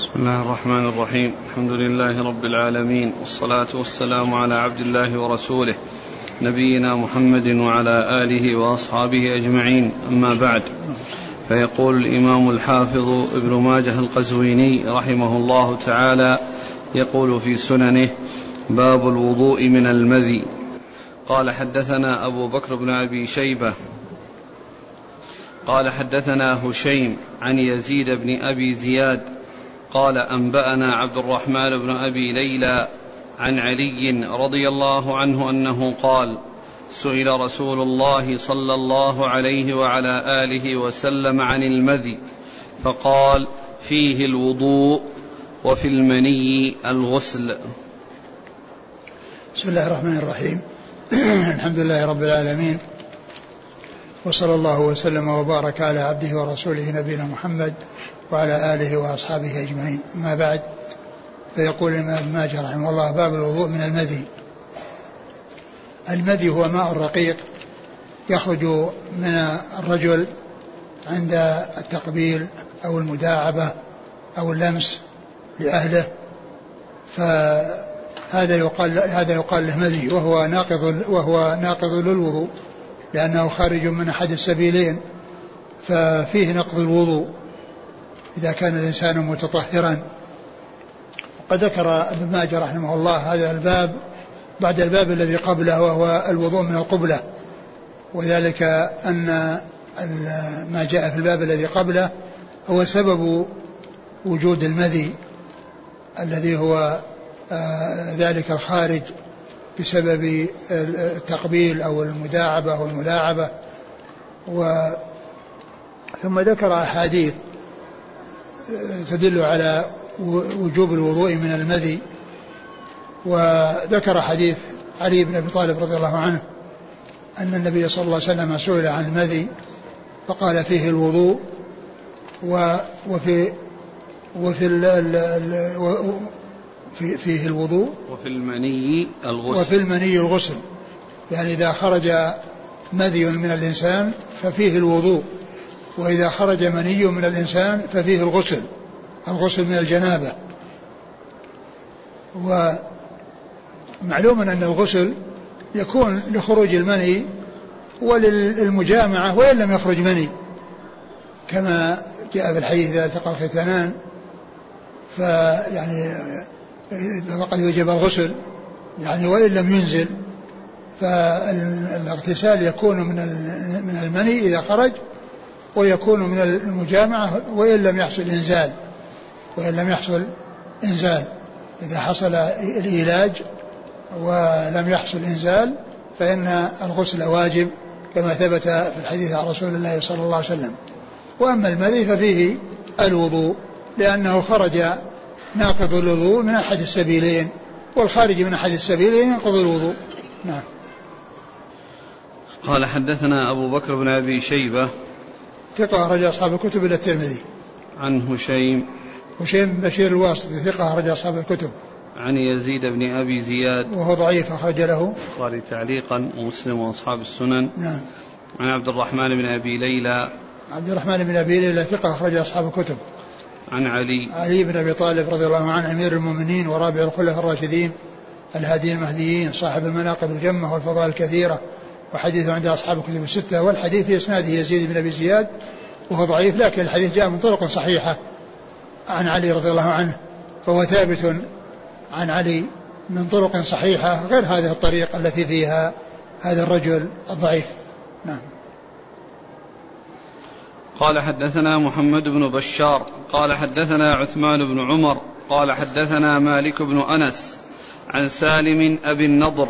بسم الله الرحمن الرحيم. الحمد لله رب العالمين والصلاة والسلام على عبد الله ورسوله نبينا محمد وعلى آله وأصحابه أجمعين. أما بعد فيقول الإمام الحافظ ابن ماجه القزويني رحمه الله تعالى يقول في سننه باب الوضوء من المذي. قال حدثنا أبو بكر بن أبي شيبة. قال حدثنا هشيم عن يزيد بن أبي زياد قال أنبأنا عبد الرحمن بن أبي ليلى عن علي رضي الله عنه أنه قال سئل رسول الله صلى الله عليه وعلى آله وسلم عن المذي فقال فيه الوضوء وفي المني الغسل. بسم الله الرحمن الرحيم. الحمد لله رب العالمين وصلى الله وسلم وبارك على عبده ورسوله نبينا محمد وعلى آله وأصحابه أجمعين. أما بعد فيقول الإمام ماجه رحمه الله باب الوضوء من المذي. المذي هو ماء رقيق يخرج من الرجل عند التقبيل أو المداعبة أو اللمس لأهله. فهذا يقال هذا يقال له مذي وهو ناقض وهو ناقض للوضوء لأنه خارج من أحد السبيلين ففيه نقض الوضوء. إذا كان الإنسان متطهرا. وقد ذكر ابن ماجه رحمه الله هذا الباب بعد الباب الذي قبله وهو الوضوء من القبلة. وذلك أن ما جاء في الباب الذي قبله هو سبب وجود المذي الذي هو آه، ذلك الخارج بسبب التقبيل أو المداعبة أو الملاعبة. و ثم ذكر أحاديث تدل على وجوب الوضوء من المذي. وذكر حديث علي بن أبي طالب رضي الله عنه أن النبي صلى الله عليه وسلم سئل عن المذي فقال فيه الوضوء و وفي وفي ال ال ال في فيه الوضوء وفي المني الغسل. وفي المني الغسل. يعني إذا خرج مذي من الإنسان ففيه الوضوء. وإذا خرج مني من الإنسان ففيه الغسل الغسل من الجنابة. ومعلوم أن الغسل يكون لخروج المني وللمجامعة وإن لم يخرج مني. كما جاء في الحديث إذا التقى الختانان فيعني فقد وجب الغسل يعني وإن لم ينزل فالإغتسال يكون من من المني إذا خرج ويكون من المجامعة وإن لم يحصل إنزال وإن لم يحصل إنزال. إذا حصل العلاج ولم يحصل إنزال فإن الغسل واجب كما ثبت في الحديث عن رسول الله صلى الله عليه وسلم. وأما المذي ففيه الوضوء لأنه خرج ناقض الوضوء من أحد السبيلين والخارج من أحد السبيلين ينقض الوضوء. نعم. قال حدثنا أبو بكر بن أبي شيبة ثقة أخرج أصحاب الكتب إلى الترمذي. عن هشيم. هشيم بشير الواسطي ثقة أخرج أصحاب الكتب. عن يزيد بن أبي زياد. وهو ضعيف أخرج له. البخاري تعليقا ومسلم وأصحاب السنن. نعم. عن عبد الرحمن بن أبي ليلى. عبد الرحمن بن أبي ليلى ثقة أخرج أصحاب الكتب. عن علي. علي بن أبي طالب رضي الله عنه أمير المؤمنين ورابع الخلفاء الراشدين الهادين المهديين صاحب المناقب الجمة والفضائل الكثيرة. وحديثه عند أصحاب الكتب السته والحديث في إسناده يزيد بن أبي زياد وهو ضعيف لكن الحديث جاء من طرق صحيحة. عن علي رضي الله عنه فهو ثابت عن علي من طرق صحيحة غير هذه الطريق التي فيها هذا الرجل الضعيف. نعم. قال حدثنا محمد بن بشار قال حدثنا عثمان بن عمر قال حدثنا مالك بن أنس عن سالم أبي النضر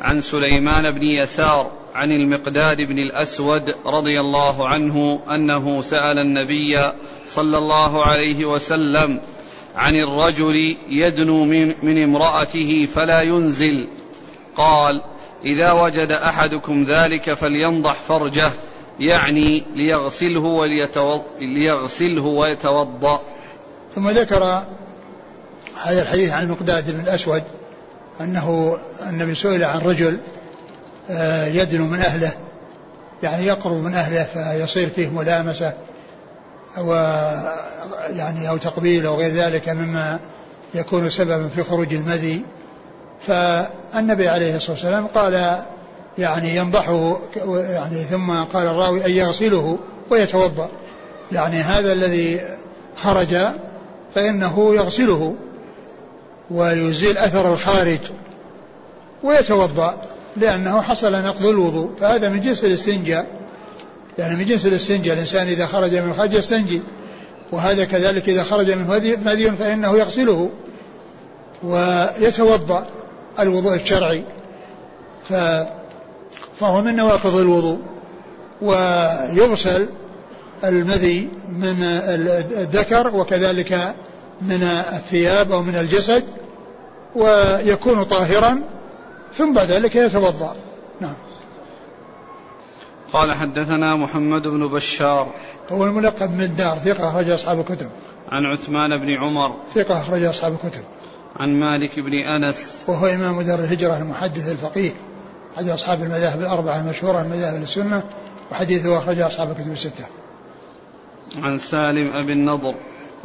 عن سليمان بن يسار عن المقداد بن الأسود رضي الله عنه أنه سأل النبي صلى الله عليه وسلم عن الرجل يدنو من, من امرأته فلا ينزل. قال إذا وجد أحدكم ذلك فلينضح فرجه يعني ليغسله وليتوض ليغسله ويتوضأ. ثم ذكر هذا الحديث عن المقداد بن الأسود أنه النبي سئل عن رجل يدنو من أهله يعني يقرب من أهله فيصير فيه ملامسة و يعني أو تقبيل أو غير ذلك مما يكون سببا في خروج المذي. فالنبي عليه الصلاة والسلام قال يعني ينضحه يعني ثم قال الراوي أن يغسله ويتوضأ. يعني هذا الذي خرج فإنه يغسله ويزيل أثر الخارج ويتوضأ. لأنه حصل نقض الوضوء فهذا من جنس الاستنجاء. يعني من جنس الاستنجاء الإنسان إذا خرج من الخارج يستنجي. وهذا كذلك إذا خرج من مذي فإنه يغسله ويتوضأ الوضوء الشرعي. ف فهو من نواقض الوضوء. ويغسل المذي من الذكر وكذلك من الثياب أو من الجسد ويكون طاهرا. ثم بعد ذلك يتوضأ. نعم. قال حدثنا محمد بن بشار. هو الملقب من دار ثقة أخرج أصحاب الكتب. عن عثمان بن عمر. ثقة أخرج أصحاب الكتب. عن مالك بن أنس. وهو إمام دار الهجرة المحدث الفقيه. أحد أصحاب المذاهب الأربعة المشهورة من مذاهب السنة وحديثه أخرجه أصحاب الكتب الستة. عن سالم أبي النضر.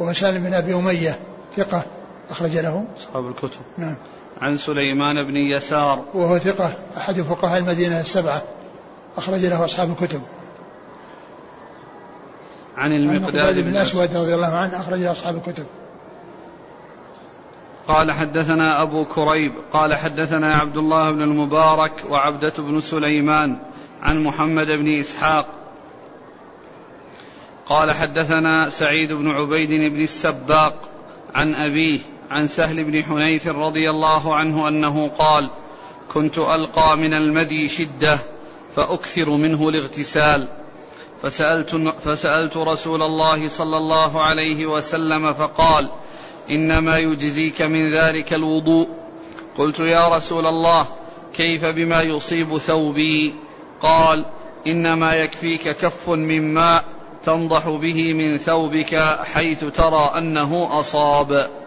وهو سالم بن أبي أمية ثقة أخرج له. أصحاب الكتب. نعم. عن سليمان بن يسار. وهو ثقة أحد فقهاء المدينة السبعة. أخرج له أصحاب الكتب. عن المقداد بن الأسود رضي الله عنه أخرج له أصحاب الكتب. قال حدثنا أبو كريب قال حدثنا عبد الله بن المبارك وعبدة بن سليمان عن محمد بن إسحاق. قال حدثنا سعيد بن عبيد بن السباق عن أبيه عن سهل بن حنيف رضي الله عنه أنه قال كنت ألقى من المدي شدة فأكثر منه الاغتسال. فسألت, فسألت رسول الله صلى الله عليه وسلم فقال إنما يجزيك من ذلك الوضوء. قلت يا رسول الله كيف بما يصيب ثوبي؟ قال إنما يكفيك كف من ماء تنضح به من ثوبك حيث ترى أنه أصاب.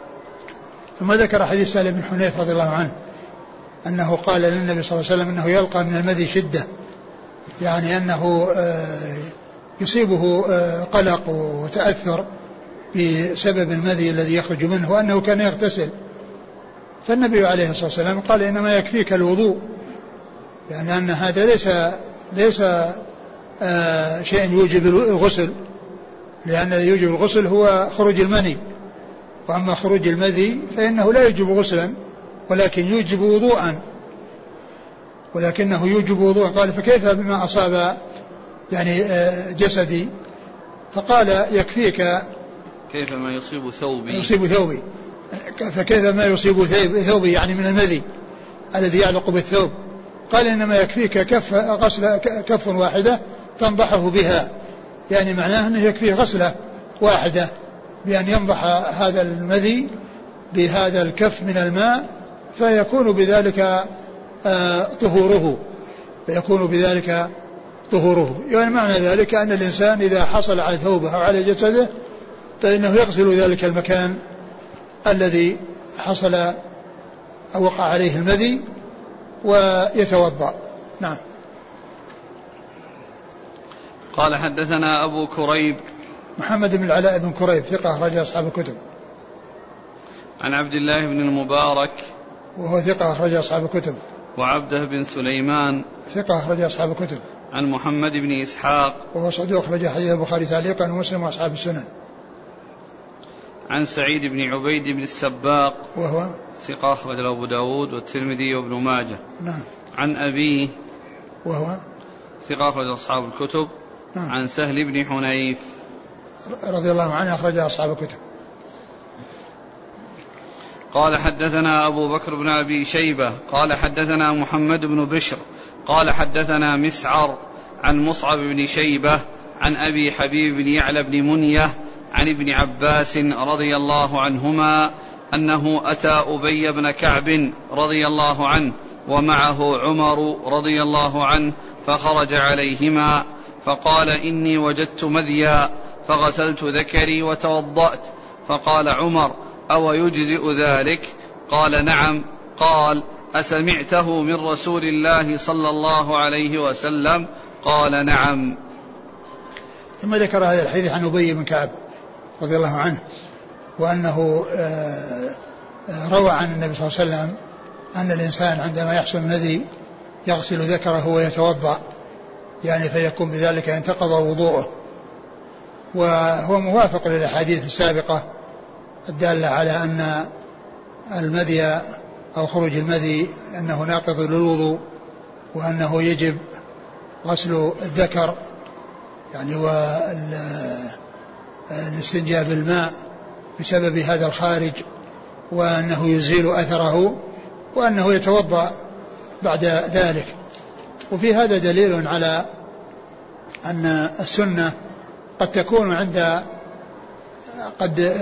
ثم ذكر حديث سالم بن حنيف رضي الله عنه أنه قال للنبي صلى الله عليه وسلم أنه يلقى من المذي شدة يعني أنه آه، يصيبه آه، قلق وتأثر بسبب المذي الذي يخرج منه وأنه كان يغتسل. فالنبي عليه الصلاة والسلام قال إنما يكفيك الوضوء يعني أن هذا ليس ليس آه شيء يوجب الغسل لأن الذي يوجب الغسل هو خروج المني. وأما خروج المذي فإنه لا يوجب غسلا ولكن يوجب وضوءا. ولكنه يوجب وضوءا. قال فكيف بما أصاب يعني آه جسدي؟ فقال يكفيك. كيف ما يصيب ثوبي؟ يصيب ثوبي. فكيف ما يصيب ثوبي يعني من المذي الذي يعلق بالثوب؟ قال إنما يكفيك كف غسل كف واحدة تنضحه بها. يعني معناه أنه يكفيه غسلة واحدة. بأن ينضح هذا المذي بهذا الكف من الماء فيكون بذلك آه، طهوره. فيكون بذلك طهوره. يعني معنى ذلك أن الإنسان إذا حصل على ثوبه أو على جسده فإنه يغسل ذلك المكان الذي حصل أو وقع عليه المذي ويتوضأ. نعم. قال حدثنا أبو كريب محمد بن العلاء بن كريب ثقة أخرج أصحاب الكتب. عن عبد الله بن المبارك. وهو ثقة أخرج أصحاب الكتب. وعبده بن سليمان. ثقة أخرج أصحاب الكتب. عن محمد بن إسحاق. وهو صدوق أخرج حديث البخاري تعليقا ومسلم وأصحاب السنن. عن سعيد بن عبيد بن السباق. وهو؟ ثقة أخرج أبو داود والترمذي وابن ماجه. نعم. عن أبيه. وهو؟ ثقة أخرج أصحاب الكتب. نعم. عن سهل بن حنيف. رضي الله عنه أخرج أصحاب الكتب. قال حدثنا أبو بكر بن أبي شيبة قال حدثنا محمد بن بشر قال حدثنا مسعر عن مصعب بن شيبة عن أبي حبيب بن يعلى بن منية عن ابن عباس رضي الله عنهما أنه أتى أبي بن كعب رضي الله عنه ومعه عمر رضي الله عنه فخرج عليهما فقال إني وجدت مذيا فغسلت ذكري وتوضأت. فقال عمر أو يجزئ ذلك؟ قال نعم. قال أسمعته من رسول الله صلى الله عليه وسلم. قال نعم. ثم ذكر هذا الحديث عن أبي بن كعب رضي الله عنه وأنه آه، روى عن النبي صلى الله عليه وسلم أن الإنسان عندما يحصل الذي يغسل ذكره ويتوضأ يعني فيكون بذلك انتقض وضوءه. وهو موافق للأحاديث السابقة الدالة على أن المذي أو خروج المذي أنه ناقض للوضوء وأنه يجب غسل الذكر يعني والاستنجاء بالماء بسبب هذا الخارج وأنه يزيل أثره وأنه يتوضأ بعد ذلك. وفي هذا دليل على أن السنة قد تكون عند قد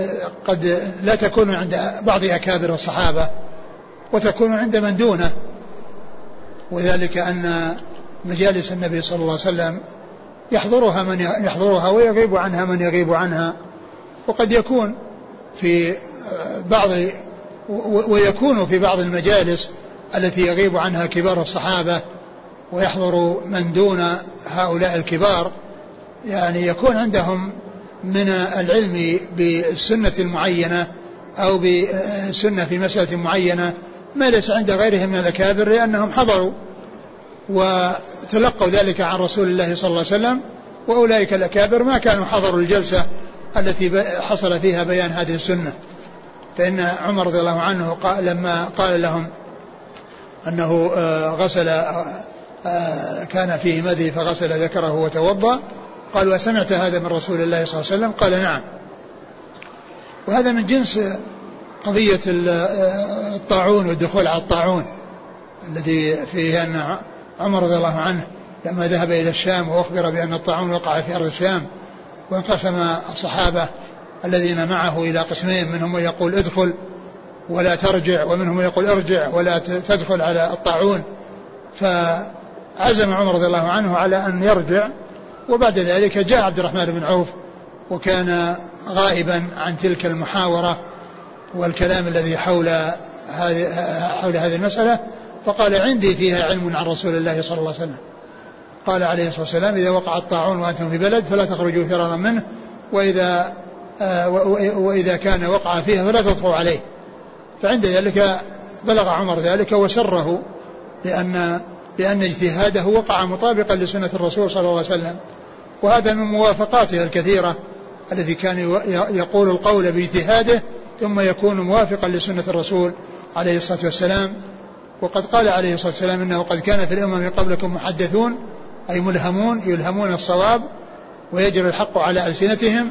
قد لا تكون عند بعض أكابر الصحابة وتكون عند من دونه. وذلك أن مجالس النبي صلى الله عليه وسلم يحضرها من يحضرها ويغيب عنها من يغيب عنها. وقد يكون في بعض ويكون في بعض المجالس التي يغيب عنها كبار الصحابة ويحضر من دون هؤلاء الكبار. يعني يكون عندهم من العلم بالسنة المعينة أو بسنة في مسألة معينة ما ليس عند غيرهم من الأكابر لأنهم حضروا وتلقوا ذلك عن رسول الله صلى الله عليه وسلم وأولئك الأكابر ما كانوا حضروا الجلسة التي حصل فيها بيان هذه السنة. فإن عمر رضي الله عنه قال لما قال لهم أنه آه، غسل آه، آه، كان فيه مذي فغسل ذكره وتوضأ قال وسمعت هذا من رسول الله صلى الله عليه وسلم؟ قال نعم. وهذا من جنس قضية الطاعون والدخول على الطاعون الذي فيه أن عمر رضي الله عنه لما ذهب إلى الشام وأخبر بأن الطاعون وقع في أرض الشام وانقسم الصحابة الذين معه إلى قسمين منهم من يقول ادخل ولا ترجع ومنهم من يقول ارجع ولا تدخل على الطاعون. فعزم عمر رضي الله عنه على أن يرجع وبعد ذلك جاء عبد الرحمن بن عوف وكان غائبا عن تلك المحاورة والكلام الذي حول هذه حول هذه المسألة فقال عندي فيها علم عن رسول الله صلى الله عليه وسلم. قال عليه الصلاة والسلام إذا وقع الطاعون وأنتم في بلد فلا تخرجوا فرارا منه وإذا آه وإذا كان وقع فيها فلا تدخلوا عليه. فعند ذلك بلغ عمر ذلك وسره لأن لأن اجتهاده وقع مطابقا لسنة الرسول صلى الله عليه وسلم. وهذا من موافقاته الكثيرة الذي كان يقول القول باجتهاده ثم يكون موافقا لسنة الرسول عليه الصلاة والسلام. وقد قال عليه الصلاة والسلام إنه قد كان في الأمم قبلكم محدثون أي ملهمون يلهمون الصواب ويجري الحق على ألسنتهم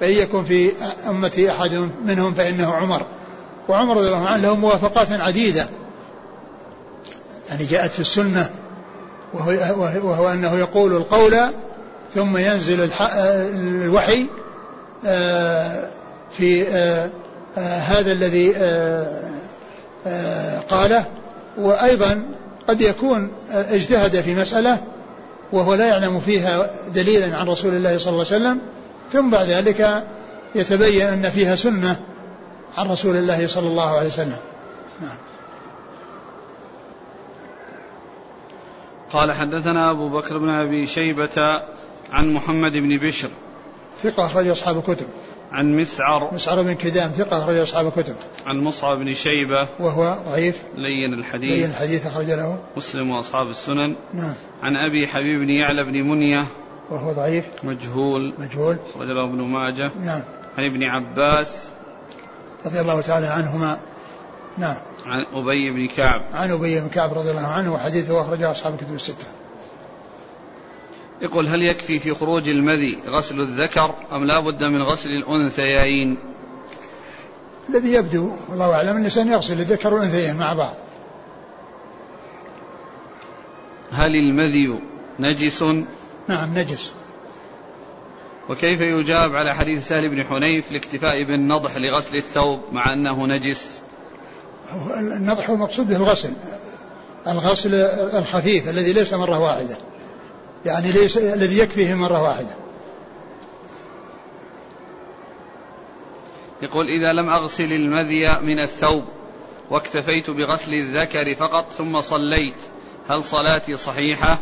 فإن يكن في أمتي أحد منهم فإنه عمر. وعمر رضي الله عنه له موافقات عديدة. يعني جاءت في السنة وهو, وهو أنه يقول القول ثم ينزل الوحي آه، في آه، آه، هذا الذي قاله. وأيضا قد يكون اجتهد في مسألة وهو لا يعلم فيها دليلا عن رسول الله صلى الله عليه وسلم. ثم بعد ذلك يتبين أن فيها سنة عن رسول الله صلى الله عليه وسلم. نعم. قال حدثنا أبو بكر بن أبي شيبة عن محمد بن بشر. ثقة أخرج أصحاب الكتب. عن مسعر. مسعر بن كدام ثقة أخرج أصحاب الكتب. عن مصعب بن شيبة. وهو ضعيف. لين الحديث. لين الحديث أخرج له. مسلم وأصحاب السنن. نعم. عن أبي حبيب بن يعلى بن منية. وهو ضعيف. مجهول. مجهول. أخرج له ابن ماجه. نعم. عن ابن عباس. رضي الله تعالى عنهما. نعم. عن أبي بن كعب. عن أبي بن كعب رضي الله عنه وحديثه أخرجه أصحاب الكتب الستة. يقول هل يكفي في خروج المذي غسل الذكر أم لا بد من غسل الأنثيين؟ الذي يبدو والله أعلم الإنسان يغسل الذكر والأنثيين مع بعض. هل المذي نجس؟ نعم نجس. وكيف يجاب على حديث سهل بن حنيف الاكتفاء بالنضح لغسل الثوب مع أنه نجس؟ النضح هو المقصود به الغسل الغسل الخفيف الذي ليس مرة واحدة. يعني ليس الذي يكفيه مرة واحدة يقول إذا لم أغسل المذي من الثوب واكتفيت بغسل الذكر فقط ثم صليت هل صلاتي صحيحة؟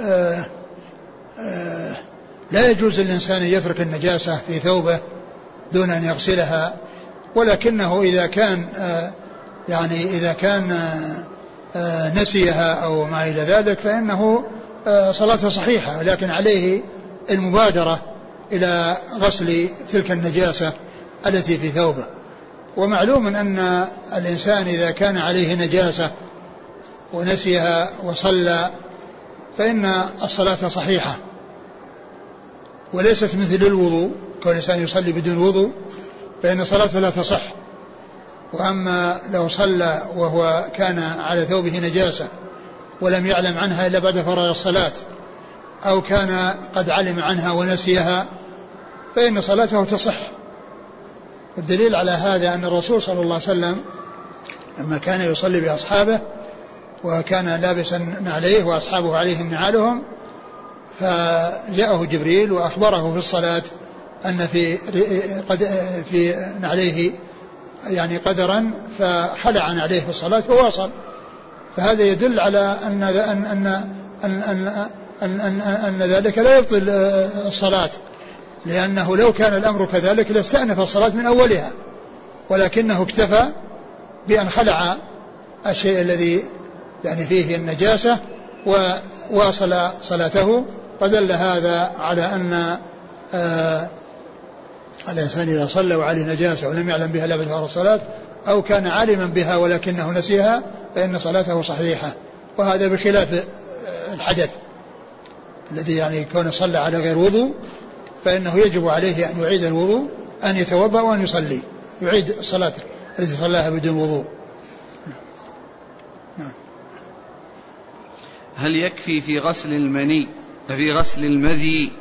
آه آه لا يجوز للإنسان أن يترك النجاسة في ثوبه دون أن يغسلها ولكنه إذا كان آه، يعني إذا كان آه، آه، نسيها أو ما إلى ذلك فإنه صلاته صحيحة لكن عليه المبادرة إلى غسل تلك النجاسة التي في ثوبه. ومعلوم أن الإنسان إذا كان عليه نجاسة ونسيها وصلى فإن الصلاة صحيحة. وليست مثل الوضوء كون الإنسان يصلي بدون وضوء فإن صلاته لا تصح. وأما لو صلى وهو كان على ثوبه نجاسة ولم يعلم عنها إلا بعد فراغ الصلاة أو كان قد علم عنها ونسيها فإن صلاته تصح. والدليل على هذا أن الرسول صلى الله عليه وسلم لما كان يصلي بأصحابه وكان لابسا نعليه وأصحابه عليهم نعالهم فجاءه جبريل وأخبره في الصلاة أن في قد في نعليه يعني قدرا فخلع نعليه في الصلاة وواصل فهذا يدل على أن أن أن أن, أن, أن, أن, أن ذلك لا يبطل الصلاة. لأنه لو كان الأمر كذلك لاستأنف الصلاة من أولها ولكنه اكتفى بأن خلع الشيء الذي يعني فيه النجاسة وواصل صلاته. فدل هذا على أن آه الإنسان إذا صلى وعليه نجاسة ولم يعلم بها إلا بعد الصلاة أو كان عالما بها ولكنه نسيها فإن صلاته صحيحة. وهذا بخلاف الحدث الذي يعني كونه صلى على غير وضوء فإنه يجب عليه أن يعيد الوضوء أن يتوضأ وأن يصلي. يعيد الصلاة التي صلاها بدون وضوء. نعم. هل يكفي في غسل المني في غسل المذي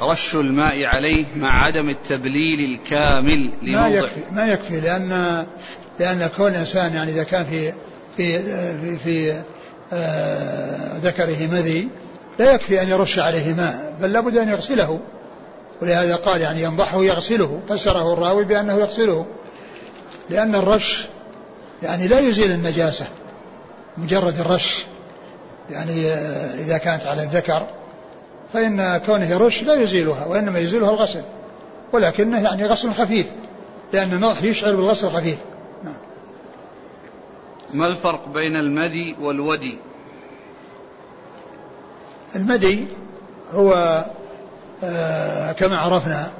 رش الماء عليه مع عدم التبليل الكامل لموضع ما يكفي ما يكفي لأن لأن كل إنسان يعني إذا كان في في في, في آه ذكره مذي لا يكفي أن يرش عليه ماء بل لابد أن يغسله. ولهذا قال يعني ينضحه يغسله فسره الراوي بأنه يغسله. لأن الرش يعني لا يزيل النجاسة مجرد الرش. يعني آه، إذا كانت على الذكر فإن كونه يرش لا يزيلها وإنما يزيلها الغسل. ولكنه يعني غسل خفيف لأن النضح يشعر بالغسل الخفيف. ما الفرق بين المدي والودي؟ المدي هو آه كما عرفنا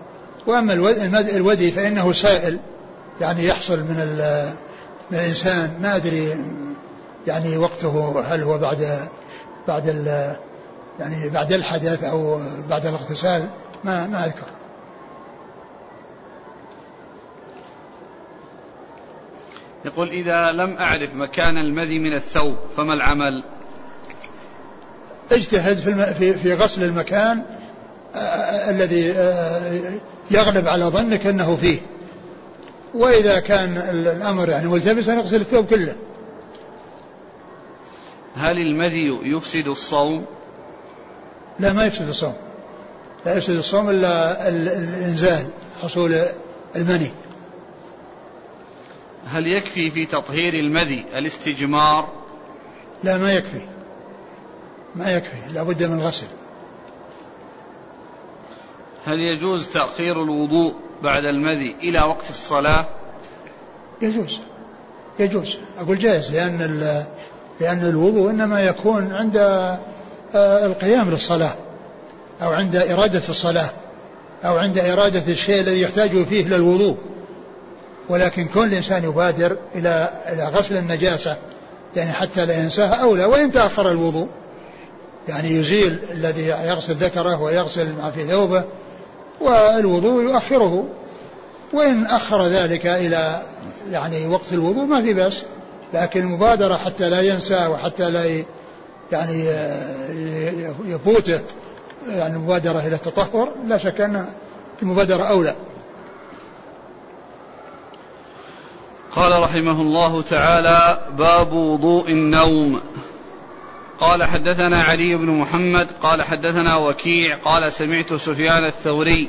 وأما الودي فإنه سائل يعني يحصل من, من الإنسان ما أدري يعني وقته هل هو بعد بعد يعني بعد الحدث أو بعد الاغتسال ما ما أذكر. يقول إذا لم أعرف مكان المذي من الثوب فما العمل؟ اجتهد في, في, غسل المكان الذي يغلب على ظنك أنه فيه. وإذا كان الأمر يعني ملتبسا يغسل الثوب كله. هل المذي يفسد الصوم؟ لا ما يفسد الصوم. لا يفسد الصوم إلا الإنزال حصول المني. هل يكفي في تطهير المذي الاستجمار؟ لا ما يكفي. ما يكفي. لا بد من غسل. هل يجوز تأخير الوضوء بعد المذي إلى وقت الصلاة؟ يجوز. يجوز. أقول جائز لأن لأن الوضوء إنما يكون عند آه، القيام للصلاة أو عند إرادة الصلاة أو عند إرادة الشيء الذي يحتاج فيه إلى الوضوء ولكن كون الإنسان يبادر إلى غسل النجاسة يعني حتى لا ينساها أولى وإن تأخر الوضوء. يعني يزيل الذي يغسل ذكره ويغسل ما في ثوبه والوضوء يؤخره. وإن أخر ذلك إلى يعني وقت الوضوء ما في بأس. لكن المبادرة حتى لا ينسى وحتى لا يعني يفوته يعني المبادرة إلى التطهر لا شك أن المبادرة أولى. قال رحمه الله تعالى باب وضوء النوم. قال حدثنا علي بن محمد قال حدثنا وكيع قال سمعت سفيان الثوري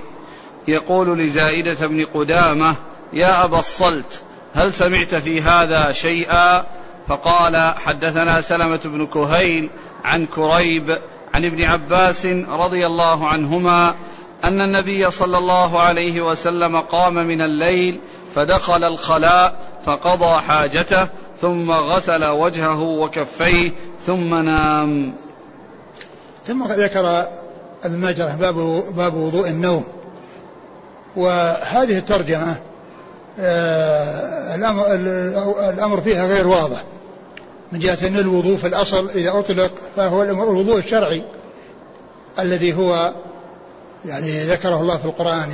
يقول لزائدة بن قدامة يا أبا الصلت هل سمعت في هذا شيئا؟ فقال حدثنا سلمة بن كهيل عن كريب عن ابن عباس رضي الله عنهما أن النبي صلى الله عليه وسلم قام من الليل فدخل الخلاء فقضى حاجته ثم غسل وجهه وكفيه ثم نام. ثم ذكر ابن ماجه باب باب وضوء النوم. وهذه الترجمة آه، الأمر فيها غير واضح. من جهة أن الوضوء في الأصل إذا أطلق فهو الوضوء الشرعي الذي هو يعني ذكره الله في القرآن.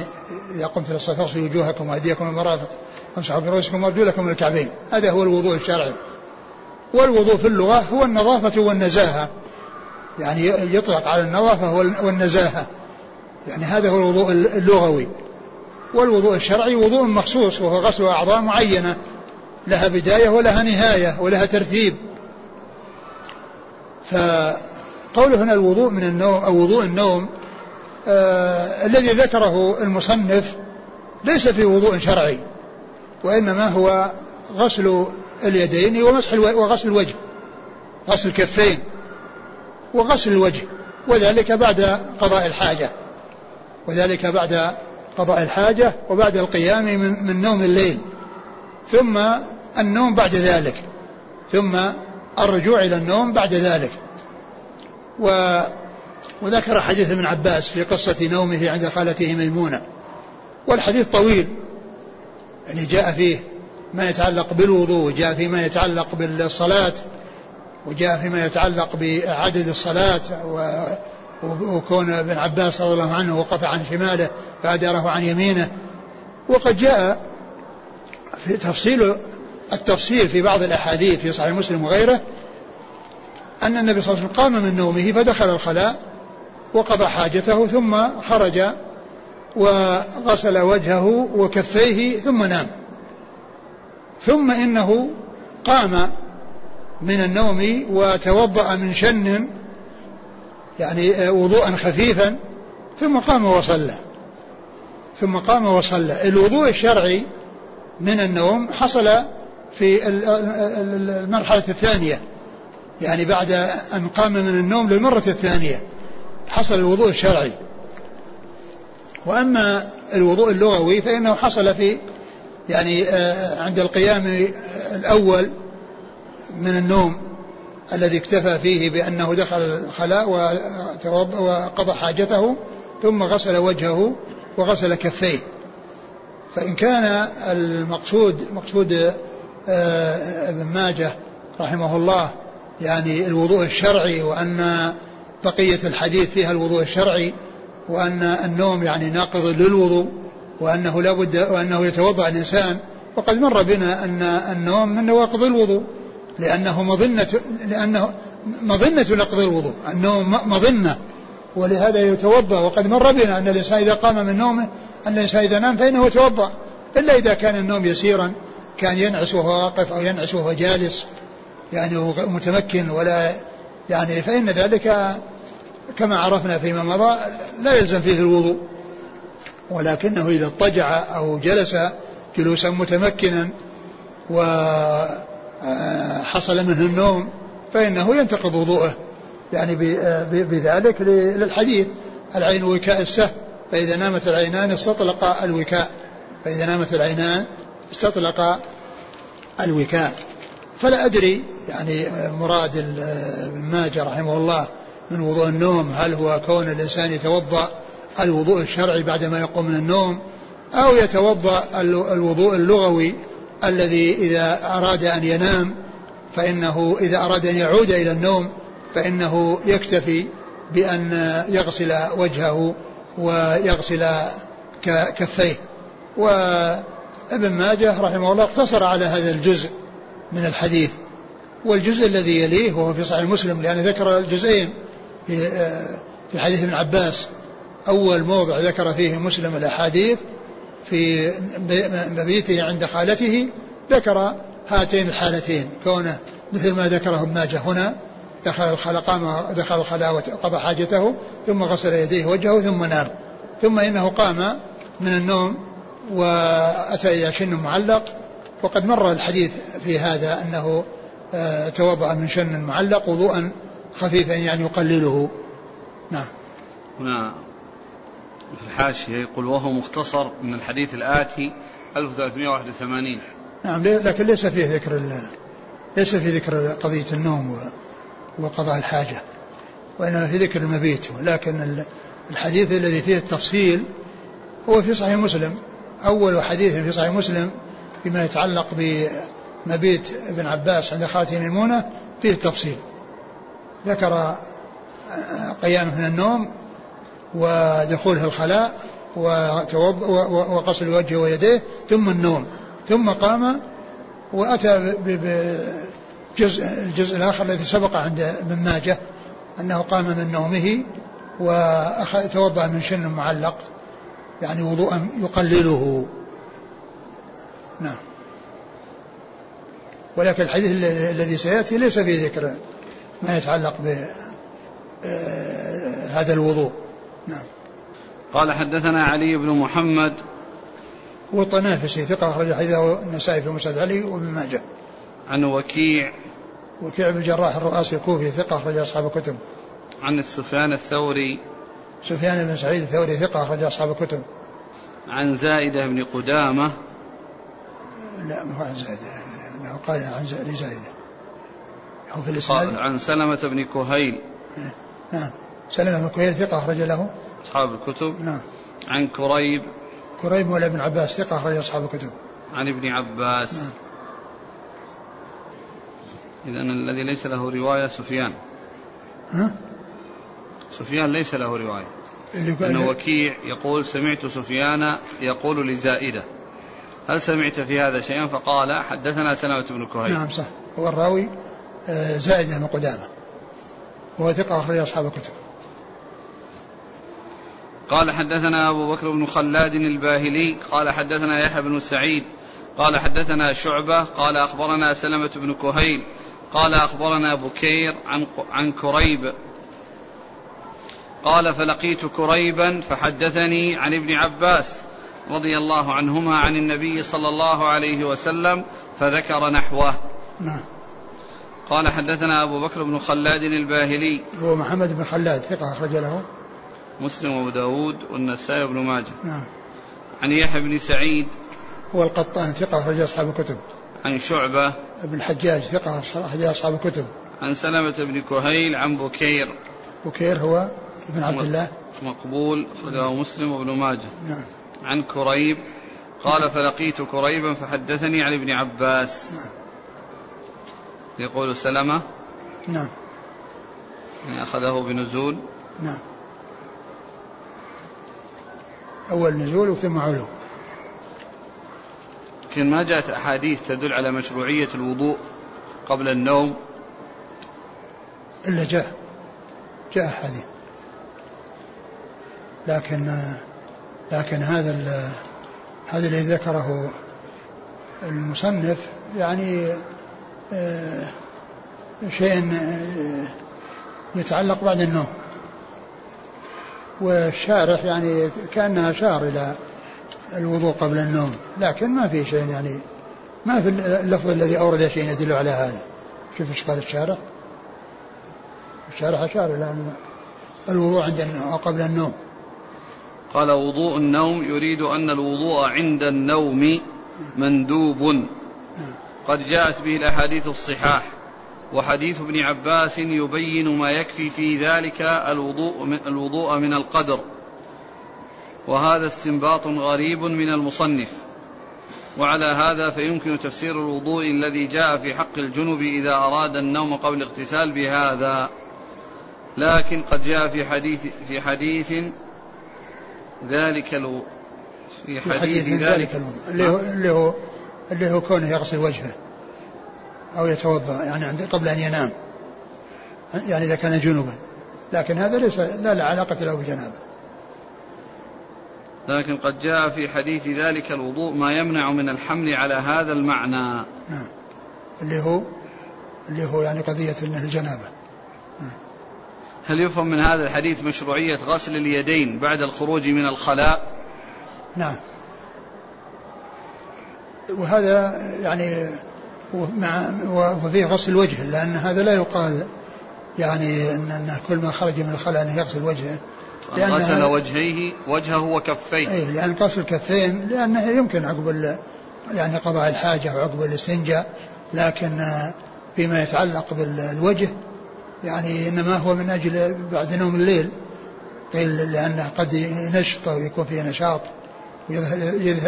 إذا قمت للصلاة فاغسلوا وجوهكم وأيديكم المرافق وامسحوا برؤوسكم وأرجلكم الكعبين. هذا هو الوضوء الشرعي. والوضوء في اللغة هو النظافة والنزاهة. يعني يطلق على النظافة والنزاهة. يعني هذا هو الوضوء اللغوي. والوضوء الشرعي وضوء مخصوص وهو غسل أعضاء معينة. لها بداية ولها نهاية ولها ترتيب. فقوله هنا الوضوء من النوم أو وضوء النوم آه الذي ذكره المصنف ليس في وضوء شرعي وإنما هو غسل اليدين ومسح وغسل الوجه غسل الكفين وغسل الوجه وذلك بعد قضاء الحاجة وذلك بعد قضاء الحاجة وبعد القيام من, من نوم الليل ثم النوم بعد ذلك ثم الرجوع إلى النوم بعد ذلك. و وذكر حديث ابن عباس في قصة نومه عند خالته ميمونة. والحديث طويل. يعني جاء فيه ما يتعلق بالوضوء جاء فيه ما يتعلق بالصلاة وجاء فيما يتعلق بعدد الصلاة وكون ابن عباس رضي الله عنه وقف عن شماله فأداره عن يمينه. وقد جاء في تفصيل التفصيل في بعض الأحاديث في صحيح مسلم وغيره أن النبي صلى الله عليه وسلم قام من نومه فدخل الخلاء. وقضى حاجته ثم خرج وغسل وجهه وكفيه ثم نام. ثم إنه قام من النوم وتوضأ من شن يعني وضوءا خفيفا ثم قام وصلى. ثم قام وصلى. الوضوء الشرعي من النوم حصل في المرحلة الثانية يعني بعد أن قام من النوم للمرة الثانية. حصل الوضوء الشرعي. وأما الوضوء اللغوي فإنه حصل في يعني آه، عند القيام الأول من النوم الذي اكتفى فيه بأنه دخل الخلاء وقضى حاجته ثم غسل وجهه وغسل كفيه. فإن كان المقصود مقصود آه، ابن ماجه رحمه الله يعني الوضوء الشرعي وأن بقية الحديث فيها الوضوء الشرعي وأن النوم يعني ناقض للوضوء وأنه لا بد وأنه يتوضأ الإنسان. وقد مر بنا أن النوم من نواقض الوضوء لأنه مظنة لأنه مظنة نقض الوضوء. النوم مظنة ولهذا يتوضأ. وقد مر بنا أن الإنسان إذا قام من نومه أن الإنسان إذا نام فإنه يتوضأ إلا إذا كان النوم يسيرا كان ينعس وهو واقف أو ينعس وهو جالس يعني متمكن ولا يعني فإن ذلك كما عرفنا فيما مضى لا يلزم فيه الوضوء. ولكنه إذا اضطجع أو جلس جلوسا متمكنا وحصل منه النوم فإنه ينتقض وضوءه. يعني بذلك للحديث العين وكاء السه فإذا نامت العينان استطلق الوكاء. فإذا نامت العينان استطلق الوكاء. فلا أدري يعني مراد ابن ماجه رحمه الله من وضوء النوم هل هو كون الإنسان يتوضأ الوضوء الشرعي بعدما يقوم من النوم أو يتوضأ الوضوء اللغوي الذي إذا أراد أن ينام فإنه إذا أراد أن يعود إلى النوم فإنه يكتفي بأن يغسل وجهه ويغسل كفيه. وابن ماجه رحمه الله اقتصر على هذا الجزء من الحديث والجزء الذي يليه وهو في صحيح مسلم لأن ذكر الجزئين. في في حديث ابن عباس. أول موضع ذكر فيه مسلم الأحاديث في مبيته عند خالته ذكر هاتين الحالتين. كونه مثل ما ذكره ابن ماجه هنا دخل الخلاء دخل الخلاء وقضى حاجته ثم غسل يديه وجهه ثم نام. ثم إنه قام من النوم وأتى إلى شن معلق. وقد مر الحديث في هذا أنه آه، توضأ من شن معلق وضوءا خفيفا يعني يقلله. نعم. نعم في الحاشية يقول وهو مختصر من الحديث الآتي 1381 نعم لكن ليس فيه ذكر ليس في ذكر قضية النوم وقضاء الحاجة وإنما في ذكر المبيت. ولكن الحديث الذي فيه التفصيل هو في صحيح مسلم. أول حديث في صحيح مسلم فيما يتعلق بمبيت ابن عباس عند خالته ميمونة فيه التفصيل. ذكر قيامه من النوم ودخوله الخلاء وغسل وجهه ويديه ثم النوم. ثم قام وأتى بجزء الجزء الآخر الذي سبق عند ابن ماجه أنه قام من نومه وتوضأ من شن معلق يعني وضوءا يقلله. نعم. ولكن الحديث الذي سيأتي ليس فيه ذكر ما يتعلق ب آه، هذا الوضوء. نعم. قال حدثنا علي بن محمد. هو الطنافسي ثقة أخرج حديثه النسائي في مسند علي وابن ماجه. عن وكيع. وكيع بن الجراح الرؤاسي الكوفي ثقة أخرج أصحاب الكتب. عن سفيان الثوري. سفيان بن سعيد الثوري ثقة أخرج أصحاب الكتب. عن زائدة بن قدامة. لا ما هو عن زائدة قال عن زائدة هو في الإسناد؟ عن سلمة بن كهيل. نعم. سلمة بن كهيل ثقة أخرج له. أصحاب الكتب. نعم. عن كريب. كريب مولى ابن عباس ثقة أخرج أصحاب الكتب. عن ابن عباس. نعم. إذا الذي ليس له رواية سفيان. ها؟ سفيان ليس له رواية. أن وكيع يقول سمعت سفيان يقول لزائدة. هل سمعت في هذا شيئا؟ فقال حدثنا سلمة بن كهيل. نعم صح. هو الراوي زائدة بن قدامة. وهو ثقة أخرج أصحاب الكتب. قال حدثنا أبو بكر بن خلاد الباهلي قال حدثنا يحيى بن سعيد قال حدثنا شعبة قال أخبرنا سلمة بن كهيل قال أخبرنا بكير عن عن كريب. قال فلقيت كريبا فحدثني عن ابن عباس رضي الله عنهما عن النبي صلى الله عليه وسلم فذكر نحوه. نعم. قال حدثنا أبو بكر بن خلاد الباهلي. هو محمد بن خلاد ثقة أخرج له. مسلم وأبو داود والنسائي وابن ماجه. نعم. عن يحيى بن سعيد. هو القطان ثقة أخرج أصحاب الكتب. عن شعبة. بن الحجاج ثقة أخرج أصحاب الكتب. عن سلمة بن كهيل عن بكير. بكير هو ابن عبد الله. مقبول أخرجه مسلم وابن ماجه. نعم. عن كريب. قال. فلقيت كريبا فحدثني عن ابن عباس. نعم. يقول سلمة. نعم. يعني أخذه بنزول. نعم. أول نزول ثم علو لكن ما جاءت أحاديث تدل على مشروعية الوضوء قبل النوم؟ إلا جاء. جاء حديث لكن لكن هذا هذا الذي ذكره المصنف يعني شيء آه، يتعلق بعد النوم. والشارح يعني كأنها أشار إلى الوضوء قبل النوم لكن ما في شيء يعني ما في اللفظ الذي أورد شيء يدل على هذا. شوف إيش قال الشارح. الشارح أشار إلى الوضوء عند النوم قبل النوم. قال وضوء النوم يريد أن الوضوء عند النوم مندوب. نعم. قد جاءت به الأحاديث الصحاح وحديث ابن عباس يبين ما يكفي في ذلك الوضوء من, الوضوء من القدر. وهذا استنباط غريب من المصنف. وعلى هذا فيمكن تفسير الوضوء الذي جاء في حق الجنب إذا أراد النوم قبل الاغتسال بهذا. لكن قد جاء في حديث في حديث ذلك ألو في حديث, في حديث ذلك, ذلك اللي هو اللي هو اللي هو كونه يغسل وجهه أو يتوضأ يعني عند قبل أن ينام. يعني إذا كان جنوبا. لكن هذا ليس لا لا علاقة له بجنابه. لكن قد جاء في حديث ذلك الوضوء ما يمنع من الحمل على هذا المعنى. نعم. اللي هو اللي هو يعني قضية الجنابة. نعم. هل يفهم من هذا الحديث مشروعية غسل اليدين بعد الخروج من الخلاء؟ نعم. وهذا يعني ومع وفيه غسل الوجه لأن هذا لا يقال يعني أن, أن كل ما خرج من الخلاء أنه يغسل وجهه. غسل وجهيه وجهه وكفيه. أي لأن غسل الكفين لأنه يمكن عقب يعني قضاء الحاجة وعقب الاستنجاء لكن فيما يتعلق بالوجه يعني إنما هو من أجل بعد نوم الليل قيل لأنه قد ينشط ويكون فيه نشاط. ويظهر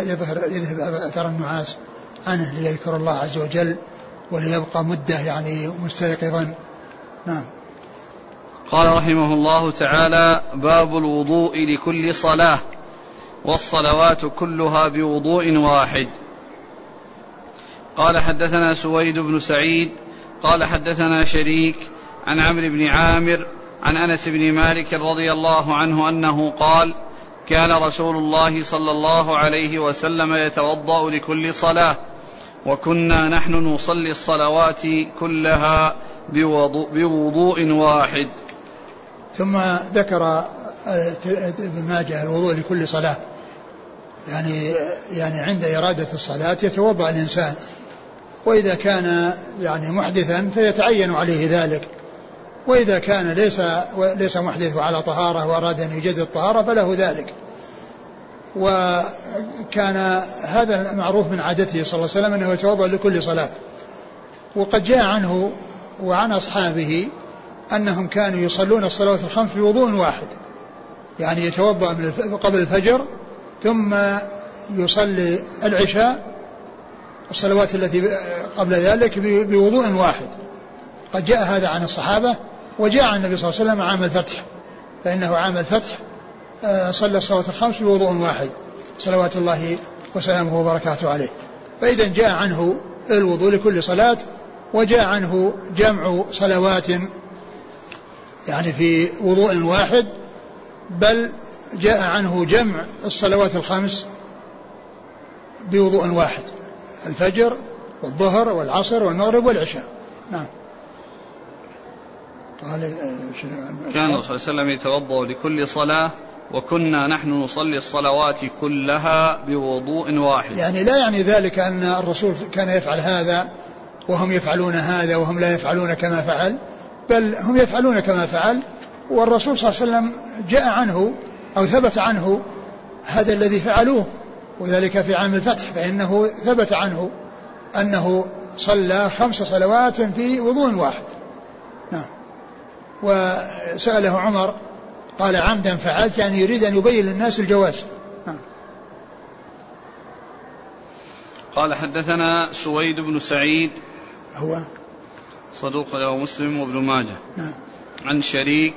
يظهر يذهب أثر النعاس عنه ليذكر الله عز وجل وليبقى مدة يعني مستيقظا نعم. قال رحمه الله تعالى باب الوضوء لكل صلاة والصلوات كلها بوضوء واحد. قال حدثنا سويد بن سعيد قال حدثنا شريك عن عمرو بن عامر عن أنس بن مالك رضي الله عنه أنه قال كان رسول الله صلى الله عليه وسلم يتوضأ لكل صلاة. وكنا نحن نصلي الصلوات كلها بوضوء, بوضوء واحد. ثم ذكر ابن ماجه الوضوء لكل صلاة. يعني يعني عند إرادة الصلاة يتوضأ الإنسان. وإذا كان يعني محدثا فيتعين عليه ذلك. وإذا كان ليس ليس محدث وعلى طهارة وأراد أن يجدد الطهارة فله ذلك. وكان هذا معروف من عادته صلى الله عليه وسلم أنه يتوضأ لكل صلاة. وقد جاء عنه وعن أصحابه أنهم كانوا يصلون الصلوات الخمس بوضوء واحد. يعني يتوضأ من قبل الفجر ثم يصلي العشاء الصلوات التي قبل ذلك بوضوء واحد. قد جاء هذا عن الصحابة وجاء النبي صلى الله عليه وسلم عام الفتح. فإنه عام الفتح آه، صلى الصلوات الخمس بوضوء واحد صلوات الله وسلامه وبركاته عليه. فإذا جاء عنه الوضوء لكل صلاة وجاء عنه جمع صلوات يعني في وضوء واحد بل جاء عنه جمع الصلوات الخمس بوضوء واحد الفجر والظهر والعصر والمغرب والعشاء. نعم. قال كان الرسول صلى الله عليه وسلم يتوضأ لكل صلاة وكنا نحن نصلي الصلوات كلها بوضوء واحد. يعني لا يعني ذلك أن الرسول كان يفعل هذا وهم يفعلون هذا وهم لا يفعلون كما فعل بل هم يفعلون كما فعل والرسول صلى الله عليه وسلم جاء عنه أو ثبت عنه هذا الذي فعلوه وذلك في عام الفتح فإنه ثبت عنه أنه صلى خمس صلوات في وضوء واحد. نعم. وسأله عمر قال عمدا فعلت يعني يريد أن يبين للناس الجواز. نعم. قال حدثنا سويد بن سعيد هو؟ صدوق له مسلم وابن ماجه. نعم. عن شريك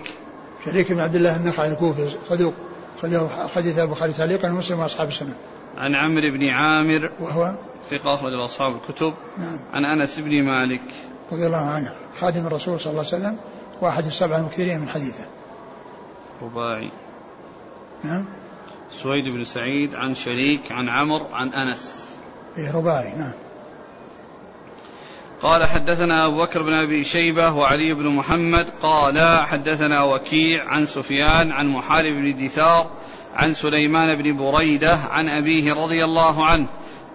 شريك بن عبد الله النخعي الكوفي صدوق خرجه حديث البخاري تعليقا ومسلم وأصحاب السنة. عن عمرو بن عامر وهو؟ ثقة أخرج أصحاب الكتب. نعم. عن أنس بن مالك. رضي الله عنه خادم الرسول صلى الله عليه وسلم. واحد السبعة المكثرين من حديثه. رباعي. نعم. سويد بن سعيد عن شريك عن عمرو عن أنس. إيه رباعي نعم. قال حدثنا أبو بكر بن أبي شيبة وعلي بن محمد. قال حدثنا وكيع عن سفيان عن محارب بن دثار عن سليمان بن بريدة عن أبيه رضي الله عنه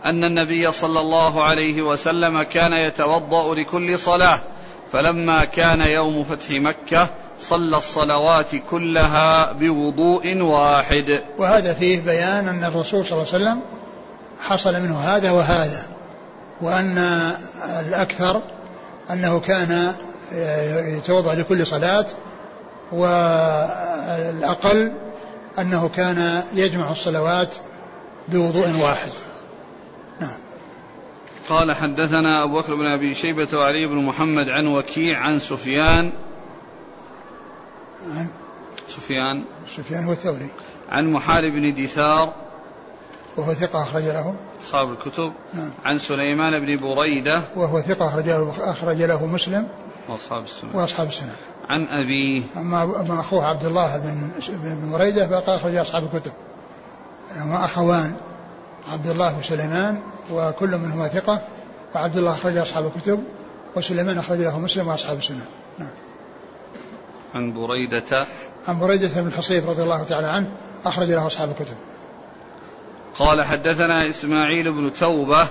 أن النبي صلى الله عليه وسلم كان يتوضأ لكل صلاة. فلما كان يوم فتح مكة صلى الصلوات كلها بوضوء واحد. وهذا فيه بيان أن الرسول صلى الله عليه وسلم حصل منه هذا وهذا وأن الأكثر أنه كان يتوضأ لكل صلاة والأقل أنه كان يجمع الصلوات بوضوء واحد. قال حدثنا أبو بكر بن أبي شيبة وعلي بن محمد عن وكيع عن سفيان. عن سفيان. سفيان والثوري عن محارب بن دثار وهو ثقة أخرج له. أصحاب الكتب. نعم. عن سليمان بن بريدة. وهو ثقة أخرج له, أخرج له مسلم. وأصحاب السنة. وأصحاب السنة. عن أبيه أما أما أخوه عبد الله بن بن بريدة فقد أخرج أصحاب الكتب. هما أخوان. عبد الله وسليمان وكل منهما ثقة وعبد الله أخرج أصحاب الكتب وسليمان أخرج له مسلم وأصحاب السنة. نعم. عن بريدة. عن بريدة بن الحصيب رضي الله تعالى عنه أخرج له أصحاب الكتب. قال حدثنا إسماعيل بن توبة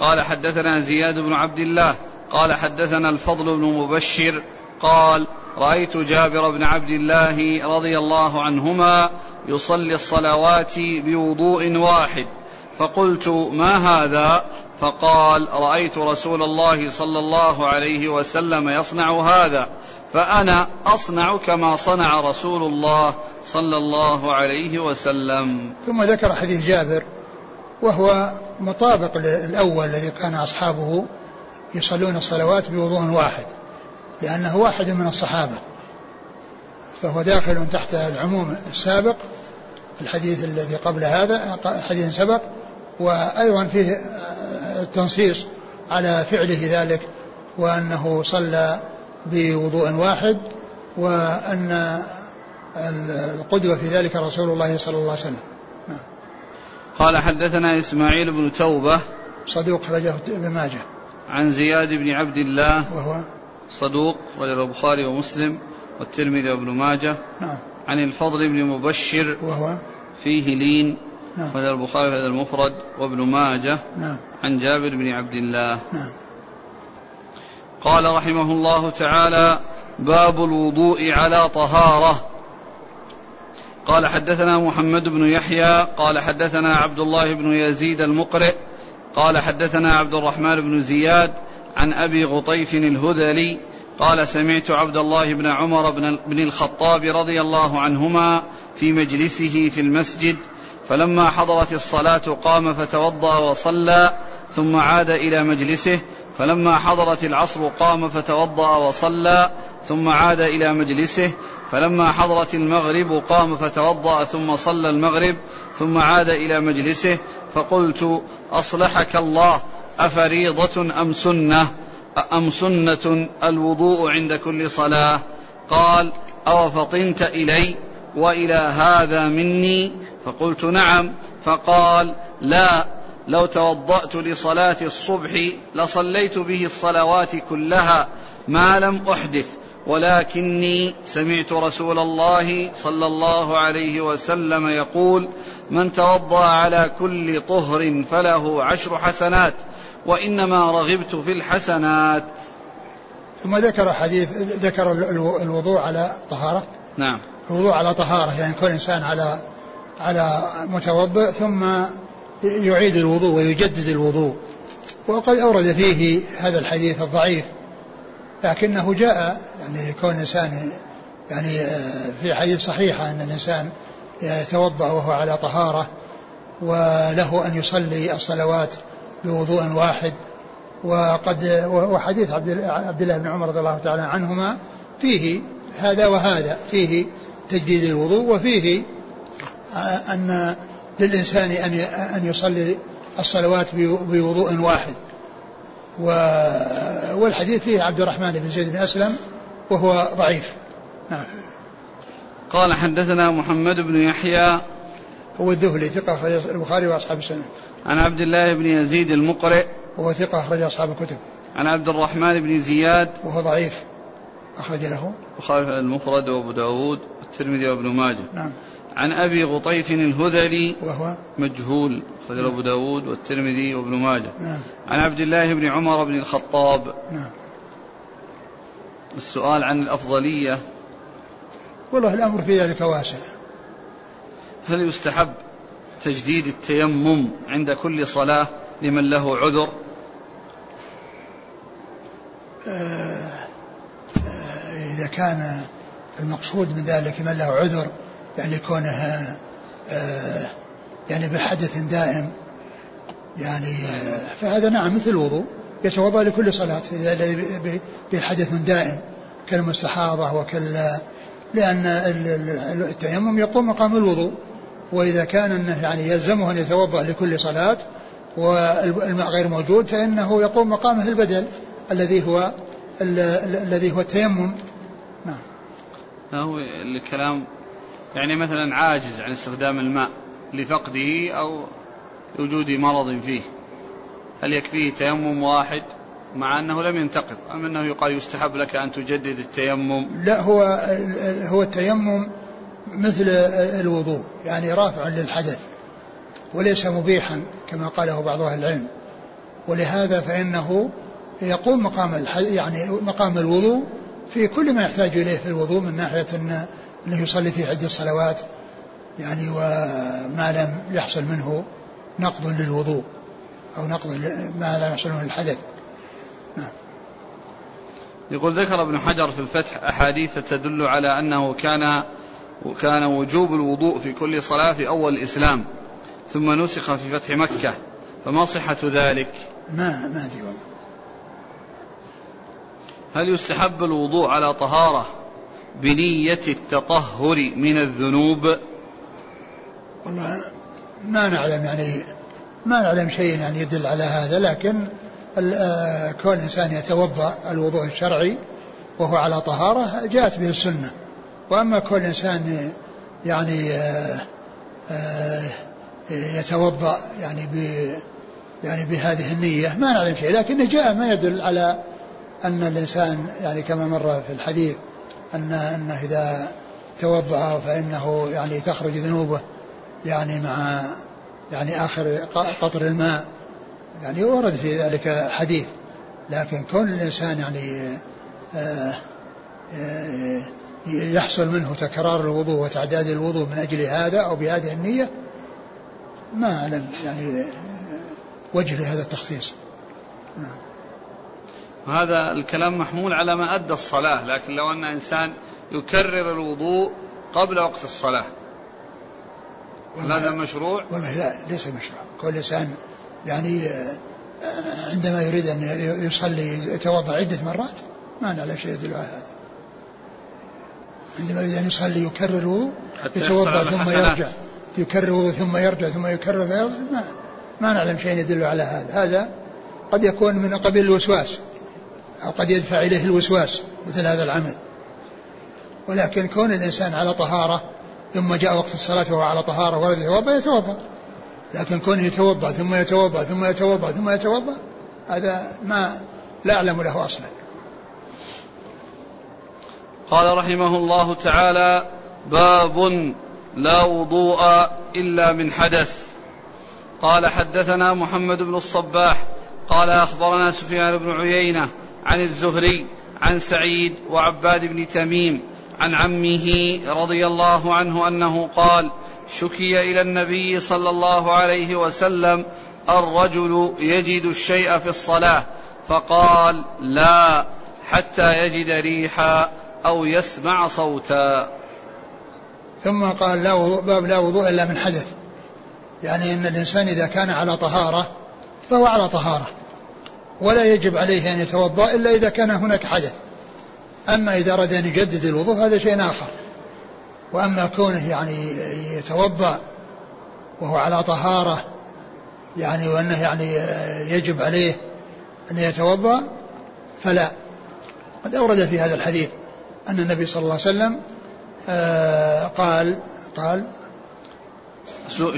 قال حدثنا زياد بن عبد الله قال حدثنا الفضل بن مبشر قال رأيت جابر بن عبد الله رضي الله عنهما يصلي الصلوات بوضوء واحد. فقلت ما هذا؟ فقال رأيت رسول الله صلى الله عليه وسلم يصنع هذا فأنا أصنع كما صنع رسول الله صلى الله عليه وسلم. ثم ذكر حديث جابر وهو مطابق للأول الذي كان أصحابه يصلون الصلوات بوضوء واحد لأنه واحد من الصحابة فهو داخل تحت العموم السابق الحديث الذي قبل هذا حديث سبق. وأيضا فيه التنصيص على فعله ذلك وأنه صلى بوضوء واحد وأن القدوة في ذلك رسول الله صلى الله عليه وسلم. نعم. قال حدثنا إسماعيل بن توبة صدوق خرجه ابن ماجه. عن زياد بن عبد الله وهو؟ صدوق رجل البخاري ومسلم والترمذي وابن ماجه. نعم. عن الفضل بن مبشر وهو؟ فيه لين. نعم. رجل البخاري هذا المفرد وابن ماجه نعم. عن جابر بن عبد الله. نعم. قال رحمه الله تعالى باب الوضوء على طهارة. قال حدثنا محمد بن يحيى قال حدثنا عبد الله بن يزيد المقرئ قال حدثنا عبد الرحمن بن زياد عن أبي غطيف الهذلي قال سمعت عبد الله بن عمر بن الخطاب رضي الله عنهما في مجلسه في المسجد فلما حضرت الصلاة قام فتوضأ وصلى ثم عاد إلى مجلسه. فلما حضرت العصر قام فتوضأ وصلى ثم عاد إلى مجلسه. فلما حضرت المغرب قام فتوضأ ثم صلى المغرب ثم عاد إلى مجلسه. فقلت أصلحك الله أفريضة أم سنة؟ أم سنة الوضوء عند كل صلاة؟ قال أو فطنت إلي وإلى هذا مني؟ فقلت نعم فقال لا لو توضأت لصلاة الصبح لصليت به الصلوات كلها ما لم أحدث ولكني سمعت رسول الله صلى الله عليه وسلم يقول من توضأ على كل طهر فله عشر حسنات وإنما رغبت في الحسنات. ثم ذكر حديث ذكر الوضوء على طهارة؟ نعم. الوضوء على طهارة يعني كل إنسان على على متوضئ ثم يعيد الوضوء ويجدد الوضوء. وقد أورد فيه هذا الحديث الضعيف لكنه جاء يعني كون الإنسان يعني آه، في حديث صحيحة أن الإنسان يتوضأ وهو على طهارة وله أن يصلي الصلوات بوضوء واحد. وقد وحديث عبد الله بن عمر رضي الله تعالى عنهما فيه هذا وهذا فيه تجديد الوضوء وفيه أن للإنسان أن أن يصلي الصلوات بوضوء واحد. والحديث فيه عبد الرحمن بن زيد بن أسلم وهو ضعيف. نعم. قال حدثنا محمد بن يحيى. هو الذهلي ثقة أخرج البخاري وأصحاب السنة. عن عبد الله بن يزيد المقرئ. وهو ثقة أخرج أصحاب الكتب. عن عبد الرحمن بن زياد. وهو ضعيف. أخرج له. البخاري المفرد وأبو داود والترمذي وابن ماجه. نعم. عن أبي غطيف الهذلي وهو مجهول أخرج أبو داود والترمذي وابن ماجه. نعم. عن عبد الله بن عمر بن الخطاب. نعم. السؤال عن الأفضلية. والله الأمر في ذلك واسع. هل يستحب تجديد التيمم عند كل صلاة لمن له عذر؟ آه آه إذا كان المقصود من ذلك من له عذر يعني كونها آه، يعني بحدث دائم يعني آه، فهذا نعم مثل الوضوء يتوضأ لكل إذا بحدث دائم كالمستحاضة وكال لأن التيمم يقوم مقام الوضوء وإذا كان إنه يعني يلزمه أن يتوضأ لكل صلاة والماء غير موجود فإنه يقوم مقامه البدل الذي هو الذي هو التيمم. نعم. هو الكلام يعني مثلا عاجز عن استخدام الماء لفقده أو وجود مرض فيه. هل يكفيه تيمم واحد مع أنه لم ينتقض أم أنه يقال يستحب لك أن تجدد التيمم؟ لا هو هو التيمم مثل الوضوء يعني رافع للحدث وليس مبيحا كما قاله بعض أهل العلم. ولهذا فإنه يقوم مقام يعني مقام الوضوء في كل ما يحتاج إليه في الوضوء من ناحية أنه, يصلي في عدة صلوات يعني وما لم يحصل منه نقض للوضوء أو نقض ما لم يحصل منه الحدث نعم. يقول ذكر ابن حجر في الفتح أحاديث تدل على أنه كان وكان وجوب الوضوء في كل صلاة في أول الإسلام ثم نسخ في فتح مكة فما صحة ذلك؟ ما ما أدري والله. هل يستحب الوضوء على طهارة؟ بنية التطهر من الذنوب. والله ما نعلم يعني ما نعلم شيء يعني يدل على هذا لكن آه، كون الإنسان يتوضأ الوضوء الشرعي وهو على طهارة جاءت به السنة. وأما كل إنسان يعني آه، آه، يتوضأ يعني ب يعني بهذه النية ما نعلم شيء لكنه جاء ما يدل على أن الإنسان يعني كما مر في الحديث أن أنه إذا توضأ فإنه يعني تخرج ذنوبه يعني مع يعني آخر قطر الماء. يعني ورد في ذلك حديث. لكن كون الإنسان يعني آه، آه، يحصل منه تكرار الوضوء وتعداد الوضوء من أجل هذا أو بهذه النية ما أعلم يعني وجه لهذا التخصيص. نعم. هذا الكلام محمول على ما أدى الصلاة لكن لو أن إنسان يكرر الوضوء قبل وقت الصلاة. هذا مشروع؟ والله لا ليس مشروع. كل إنسان يعني آه، عندما يريد أن يصلي يتوضأ عدة مرات ما نعلم شيء يدل على هذا. عندما يريد أن يصلي يكرر يتوضأ ثم يرجع. يكرر ثم يرجع ثم يكرر ما, ما نعلم شيء يدل على هذا. هذا قد يكون من قبيل الوسواس. أو قد يدفع إليه الوسواس مثل هذا العمل. ولكن كون الإنسان على طهارة ثم جاء وقت الصلاة وهو على طهارة ولد يتوضأ يتوضأ. لكن كونه يتوضأ ثم يتوضأ ثم يتوضأ ثم يتوضأ هذا ما لا أعلم له أصلا. قال رحمه الله تعالى باب لا وضوء إلا من حدث. قال حدثنا محمد بن الصباح قال أخبرنا سفيان بن عيينة عن الزهري عن سعيد وعباد بن تميم عن عمه رضي الله عنه أنه قال شكي إلى النبي صلى الله عليه وسلم الرجل يجد الشيء في الصلاة فقال لا حتى يجد ريحا أو يسمع صوتا. ثم قال لا وضوء باب لا وضوء إلا من حدث. يعني أن الإنسان إذا كان على طهارة فهو على طهارة. ولا يجب عليه أن يتوضأ إلا إذا كان هناك حدث. أما إذا أراد أن يجدد الوضوء هذا شيء آخر. وأما كونه يعني يتوضأ وهو على طهارة يعني وأنه يعني يجب عليه أن يتوضأ فلا. قد أورد في هذا الحديث أن النبي صلى الله عليه وسلم آه، قال قال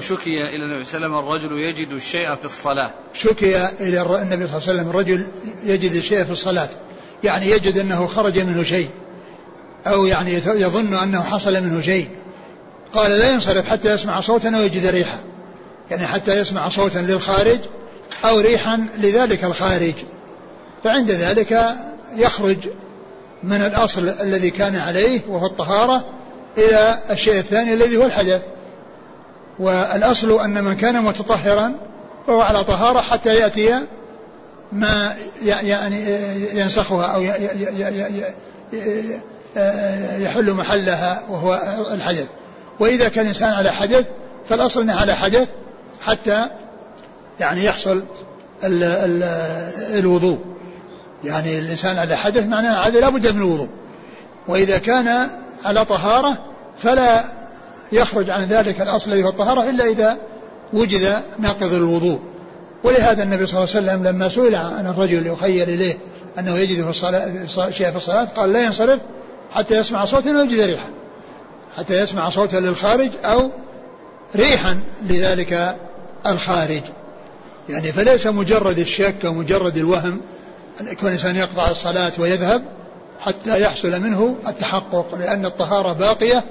شكي إلى النبي صلى الله عليه وسلم الرجل يجد الشيء في الصلاة. شكي إلى النبي صلى الله عليه وسلم الرجل يجد الشيء في الصلاة. يعني يجد أنه خرج منه شيء. أو يعني يظن أنه حصل منه شيء. قال لا ينصرف حتى يسمع صوتا أو يجد ريحا. يعني حتى يسمع صوتا للخارج أو ريحا لذلك الخارج. فعند ذلك يخرج من الأصل الذي كان عليه وهو الطهارة إلى الشيء الثاني الذي هو الحدث والأصل أن من كان متطهرا فهو على طهارة حتى يأتي ما يعني ينسخها أو يحل محلها وهو الحدث. وإذا كان الإنسان على حدث فالأصل أنه على حدث حتى يعني يحصل ال ال الوضوء. يعني الإنسان على حدث معناه هذا لا بد من الوضوء. وإذا كان على طهارة فلا يخرج عن ذلك الأصل الذي هو الطهارة إلا إذا وجد ناقض الوضوء. ولهذا النبي صلى الله عليه وسلم لما سئل عن الرجل يخيل إليه أنه يجد في الصلاة شيء في الصلاة قال لا ينصرف حتى يسمع صوتا أو يجد ريحا. حتى يسمع صوتا للخارج أو ريحا لذلك الخارج. يعني فليس مجرد الشك أو مجرد الوهم أن يكون الإنسان يقطع الصلاة ويذهب حتى يحصل منه التحقق لأن الطهارة باقية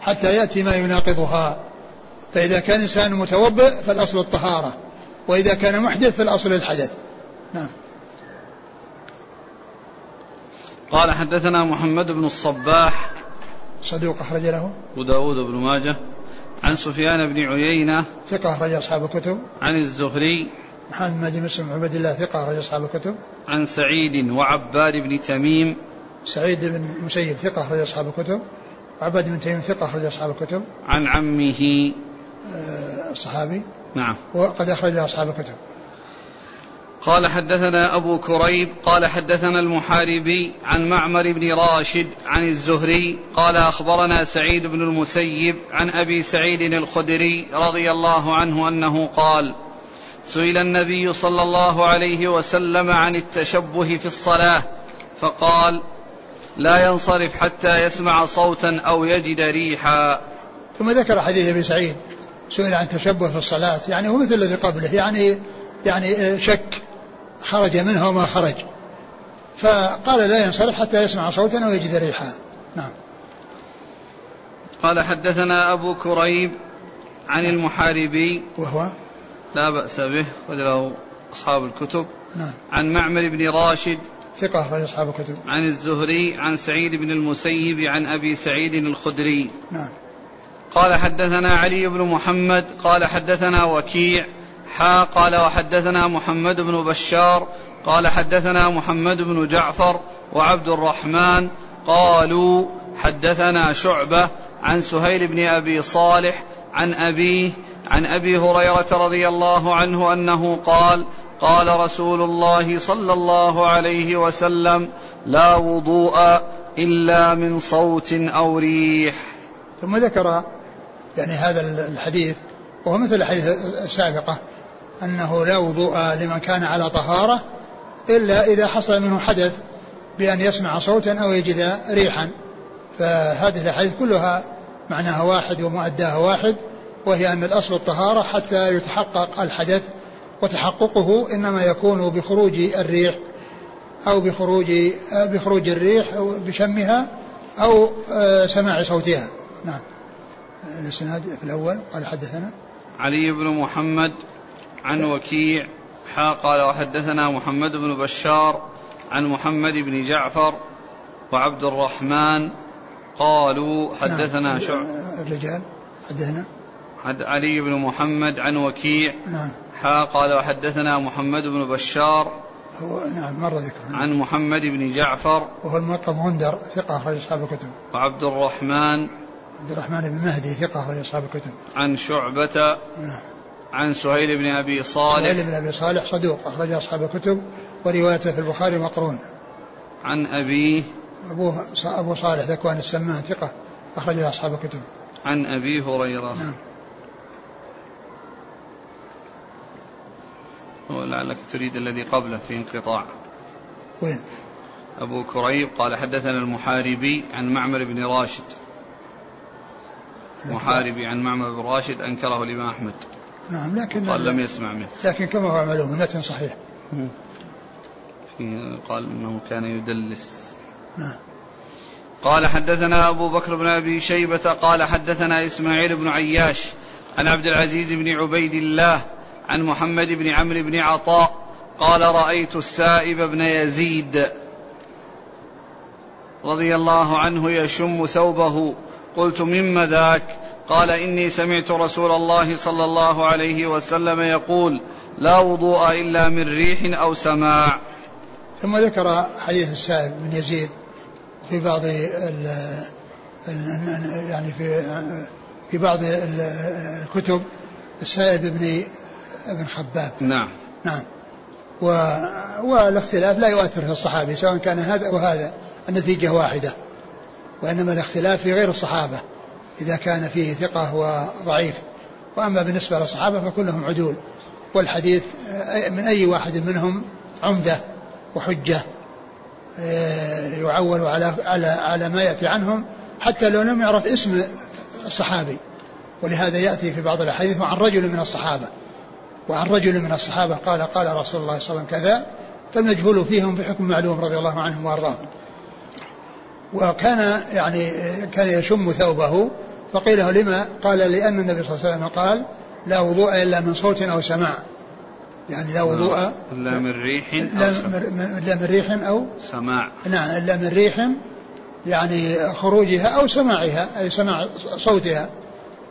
حتى يأتي ما يناقضها. فإذا كان إنسان متوضئ فالأصل الطهارة وإذا كان محدث فالأصل الحدث. نعم. قال حدثنا محمد بن الصباح صدوق أخرج له. أبو داود بن ماجه عن سفيان بن عيينة ثقة أخرج أصحاب الكتب. عن الزهري محمد بن مسلم عبد الله ثقة أخرج أصحاب الكتب. عن سعيد وعباد بن تميم سعيد بن مسيب ثقة أخرج أصحاب الكتب. وعباد بن تميم ثقة أخرج أصحاب الكتب. عن عمه. آه، الصحابي. نعم. وقد أخرج أصحاب الكتب. قال حدثنا أبو كريب قال حدثنا المحاربي عن معمر بن راشد عن الزهري قال أخبرنا سعيد بن المسيب عن أبي سعيد الخدري رضي الله عنه أنه قال سئل النبي صلى الله عليه وسلم عن التشبه في الصلاة فقال لا ينصرف حتى يسمع صوتا أو يجد ريحا. ثم ذكر حديث ابي سعيد سئل عن التشبه في الصلاة يعني هو مثل الذي قبله يعني يعني شك خرج منه وما خرج. فقال لا ينصرف حتى يسمع صوتا أو يجد ريحا. نعم. قال حدثنا أبو كريب عن المحاربي. وهو؟ لا بأس به له أصحاب الكتب. نعم. عن معمر بن راشد ثقة أخرج أصحاب الكتب. عن الزهري عن سعيد بن المسيب عن أبي سعيد الخدري. نعم. قال حدثنا علي بن محمد قال حدثنا وكيع حا قال وحدثنا محمد بن بشار قال حدثنا محمد بن جعفر وعبد الرحمن. قالوا حدثنا شعبة عن سهيل بن أبي صالح عن أبيه عن أبي هريرة رضي الله عنه أنه قال قال رسول الله صلى الله عليه وسلم لا وضوء إلا من صوت أو ريح. ثم ذكر يعني هذا الحديث وهو مثل الحديث السابقة أنه لا وضوء لمن كان على طهارة إلا إذا حصل منه حدث بأن يسمع صوتا أو يجد ريحا. فهذه الأحاديث كلها معناها واحد ومؤداها واحد وهي أن الأصل الطهارة حتى يتحقق الحدث وتحققه إنما يكون بخروج الريح أو بخروج بخروج الريح أو بشمها أو آه، سماع صوتها. نعم. الإسناد في الأول. قال حدثنا. علي بن محمد عن وكيع. حا قال وحدثنا محمد بن بشار عن محمد بن جعفر وعبد الرحمن قالوا حدثنا نعم. شعب. الرجال. حدثنا. حد علي بن محمد عن وكيع. نعم. حا قال وحدثنا محمد بن بشار. هو نعم مر ذكره. عن محمد بن جعفر. وهو الملقب غندر ثقة أخرج أصحاب الكتب. وعبد الرحمن. عبد الرحمن بن مهدي ثقة أخرج أصحاب الكتب. عن شعبة. نعم. عن سهيل بن أبي صالح. سهيل بن أبي صالح صدوق أخرج أصحاب الكتب وروايته في البخاري مقرون. عن أبيه. أبوه أبو صالح ذكوان السمان ثقة أخرج أصحاب الكتب. عن أبي هريرة. نعم. ولعلك تريد الذي قبله في انقطاع. وين؟ أبو كريب قال حدثنا المحاربي عن معمر بن راشد. محاربي عن معمر بن راشد أنكره الإمام أحمد. نعم لكن قال لم يسمع منه. لكن كما هو معلوم المتن صحيح. في قال إنه كان يدلس. نعم. قال حدثنا أبو بكر بن أبي شيبة قال حدثنا إسماعيل بن عياش عن عبد العزيز بن عبيد الله عن محمد بن عمرو بن عطاء قال رأيت السائب بن يزيد رضي الله عنه يشم ثوبه. قلت مما ذاك قال إني سمعت رسول الله صلى الله عليه وسلم يقول لا وضوء إلا من ريح أو سماع. ثم ذكر حديث السائب بن يزيد في بعض ال يعني في في بعض الكتب. السائب بن ابن خباب. نعم. نعم. و والاختلاف لا يؤثر في الصحابي سواء كان هذا أو هذا النتيجة واحدة. وإنما الاختلاف في غير الصحابة إذا كان فيه ثقة وضعيف. وأما بالنسبة للصحابة فكلهم عدول. والحديث من أي واحد منهم عمدة وحجة آه، يعول على على على ما يأتي عنهم حتى لو لم يعرف اسم الصحابي. ولهذا يأتي في بعض الأحاديث عن رجل من الصحابة. وعن رجل من الصحابة قال قال رسول الله صلى الله عليه وسلم كذا فالمجهول فيهم بحكم معلوم رضي الله عنهم وأرضاهم. وكان يعني كان يشم ثوبه فقيل له لما؟ قال لأن النبي صلى الله عليه وسلم قال لا وضوء إلا من صوت أو سماع. يعني لا وضوء لا من ريح لا من ريح أو سماع. نعم إلا من ريح يعني خروجها أو سماعها أي سماع صوتها.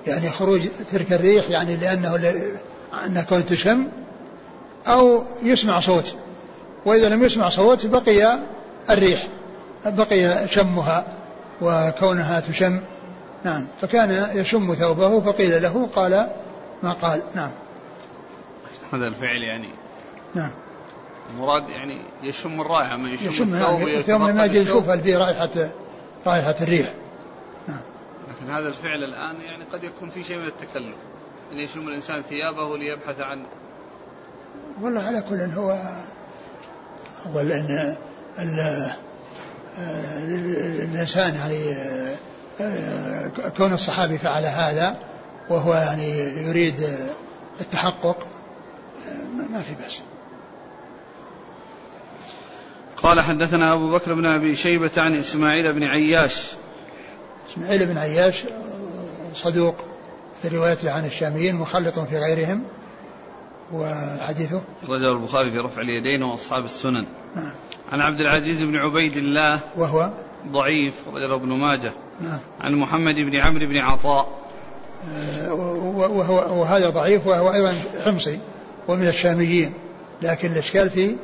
يعني خروج تلك الريح يعني لأنه أنها كون تشم أو يسمع صوت وإذا لم يسمع صوت بقي الريح بقي شمها وكونها تشم. نعم. فكان يشم ثوبه فقيل له قال ما قال. نعم. هذا الفعل يعني. نعم. مراد يعني يشم الرائحة من يشم, يشم الثوب نعم يوم ما الثوب. يشوف فيه رائحة رائحة الريح. لكن هذا الفعل الآن يعني قد يكون في شيء من التكلف. أن يشم الإنسان ثيابه ليبحث عن والله على كل هو ال- آه، الإنسان يعني آه، كون الصحابي فعل هذا وهو يعني يريد التحقق آه، ما- في بأس. قال حدثنا أبو بكر بن أبي شيبة عن إسماعيل بن عياش. إسماعيل بن عياش آه، صدوق. في روايته عن الشاميين مخلط في غيرهم وحديثه؟ رجل البخاري في رفع اليدين وأصحاب السنن. نعم. عن عبد العزيز بن عبيد الله وهو؟ ضعيف رجل ابن ماجه. نعم. عن محمد بن عمرو بن عطاء. آه، وهو وهذا ضعيف وهو أيضا حمصي ومن الشاميين لكن الإشكال في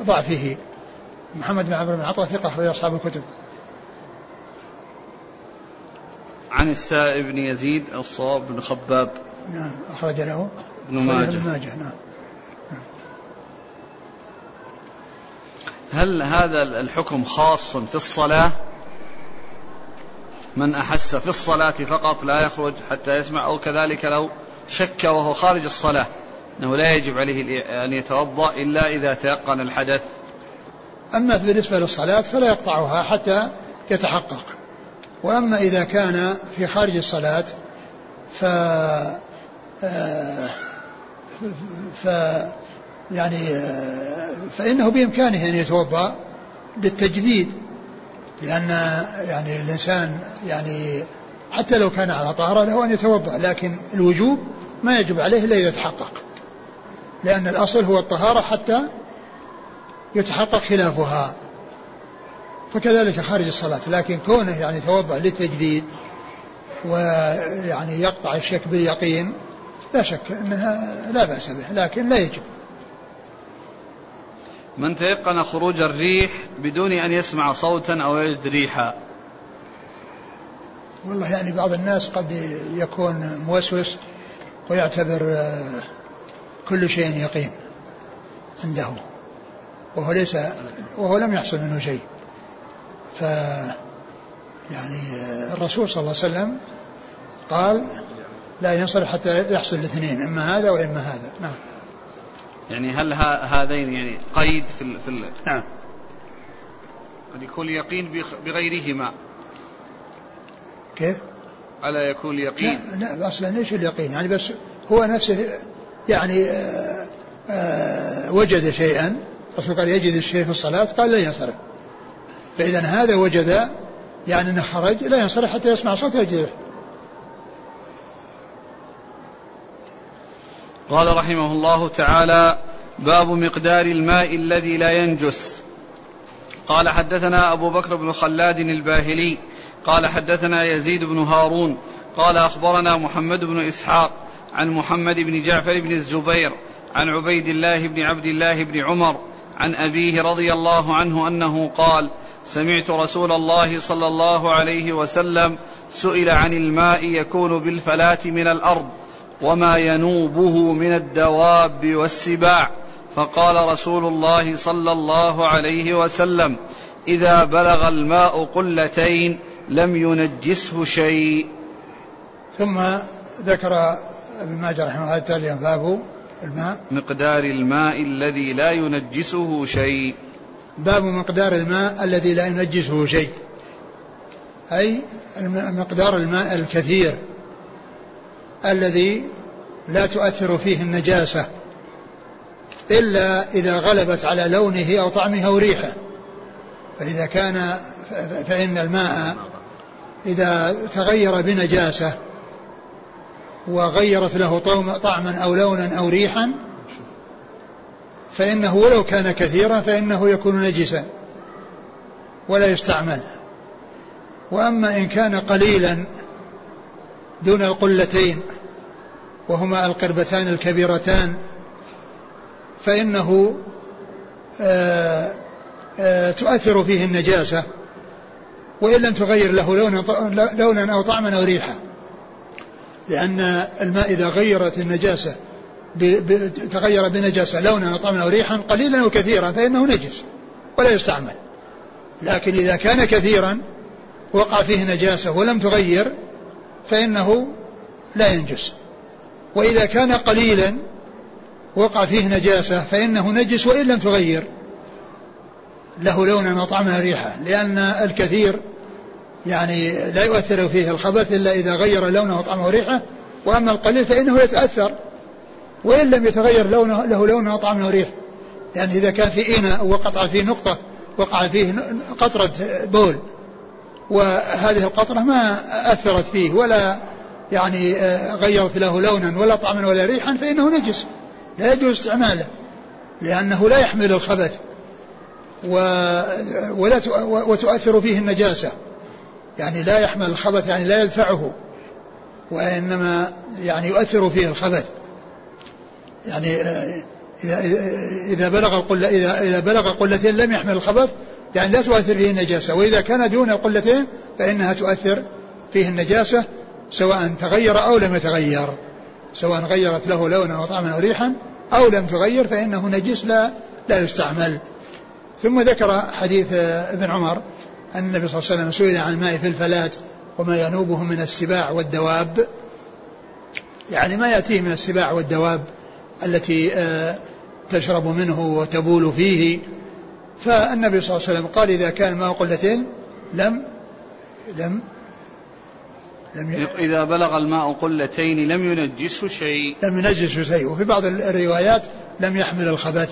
ضعفه. محمد بن عمرو بن عطاء ثقة أخرج أصحاب الكتب. عن السائب بن يزيد الصواب بن خباب. نعم أخرج له. ابن أخرج ماجه. ابن ماجه نعم. هل هذا الحكم خاص في الصلاة؟ من أحس في الصلاة فقط لا يخرج حتى يسمع أو كذلك لو شك وهو خارج الصلاة أنه لا يجب عليه أن يتوضأ إلا إذا تيقن الحدث. أما بالنسبة للصلاة فلا يقطعها حتى يتحقق. وأما إذا كان في خارج الصلاة ف آه، ف يعني آه، فإنه بإمكانه أن يتوضأ للتجديد لأن يعني الإنسان يعني حتى لو كان على طهارة له أن يتوضأ لكن الوجوب ما يجب عليه إلا إذا تحقق لأن الأصل هو الطهارة حتى يتحقق خلافها. فكذلك خارج الصلاة لكن كونه يعني يتوضأ للتجديد ويعني يقطع الشك باليقين لا شك أنها لا بأس به لكن لا يجب. من تيقن خروج الريح بدون أن يسمع صوتا أو يجد ريحا. والله يعني بعض الناس قد يكون موسوس ويعتبر آه، كل شيء يقين عنده وهو ليس وهو لم يحصل منه شيء. ف يعني الرسول صلى الله عليه وسلم قال لا ينصرف حتى يحصل الاثنين إما هذا وإما هذا. نعم. يعني هل هذين يعني قيد في ال في ال نعم. قد يكون اليقين بغيرهما. كيف؟ ألا يكون اليقين لا لا أصلا ليش اليقين يعني بس هو نفسه يعني آه آه وجد شيئا الرسول قال يجد الشيء في الصلاة قال لا ينصرف. فإذا هذا وجد يعني أنه خرج لا ينصرف حتى يسمع صوت يجده قال رحمه الله تعالى باب مقدار الماء الذي لا ينجس. قال حدثنا أبو بكر بن خلاد الباهلي قال حدثنا يزيد بن هارون قال أخبرنا محمد بن إسحاق عن محمد بن جعفر بن الزبير عن عبيد الله بن عبد الله بن عمر عن أبيه رضي الله عنه أنه قال سمعت رسول الله صلى الله عليه وسلم سئل عن الماء يكون بالفلاة من الأرض وما ينوبه من الدواب والسباع. فقال رسول الله صلى الله عليه وسلم إذا بلغ الماء قلتين لم ينجسه شيء. ثم ذكر ابن ماجه رحمه الله تعالى باب الماء. مقدار الماء الذي لا ينجسه شيء. باب مقدار الماء الذي لا ينجسه شيء. أي مقدار الماء الكثير الذي لا تؤثر فيه النجاسة إلا إذا غلبت على لونه أو طعمه أو ريحه. فإذا كان فإن الماء إذا تغير بنجاسة وغيرت له طعم- طعما أو لونا أو ريحا فإنه ولو كان كثيرا فإنه يكون نجسا ولا يستعمل. وأما إن كان قليلا دون القلتين وهما القربتان الكبيرتان فإنه آآ آآ تؤثر فيه النجاسة وإن لم تغير له لونا, أو طعما أو ريحا. لأن الماء إذا غيرت النجاسة تغير بنجاسة لونا أو طعما أو ريحا قليلا أو كثيرا فإنه نجس ولا يستعمل. لكن إذا كان كثيرا وقع فيه نجاسة ولم تغير فإنه لا ينجس. وإذا كان قليلا وقع فيه نجاسة فإنه نجس وإن لم تغير له لونا وطعما وريحا لأن الكثير يعني لا يؤثر فيه الخبث إلا إذا غير لونه وطعمه وريحة وأما القليل فإنه يتأثر وإن لم يتغير لونه له لونه وطعمه وريحه يعني إذا كان في إناء وقطع فيه نقطة وقع فيه قطرة بول وهذه القطرة ما أثرت فيه ولا يعني غيرت له لونا ولا طعما ولا ريحا فإنه نجس. لا يجوز استعماله لأنه لا يحمل الخبث ولا وتؤثر فيه النجاسة. يعني لا يحمل الخبث يعني لا يدفعه وإنما يعني يؤثر فيه الخبث. يعني إذا إذا بلغ القلة إذا إذا بلغ القلتين لم يحمل الخبث يعني لا تؤثر فيه النجاسة. وإذا كان دون القلتين فإنها تؤثر فيه النجاسة سواء تغير أو لم يتغير. سواء غيرت له لونا وطعما أو ريحا أو لم تغير فإنه نجس لا لا يستعمل. ثم ذكر حديث ابن عمر أن النبي صلى الله عليه وسلم سئل عن الماء في الفلاة وما ينوبه من السباع والدواب. يعني ما يأتيه من السباع والدواب التي آه، تشرب منه وتبول فيه. فالنبي صلى الله عليه وسلم قال إذا كان الماء قلتين لم لم لم إذا بلغ الماء قلتين لم ينجسه شيء. لم ينجسه شيء. وفي بعض الروايات لم يحمل الخبث.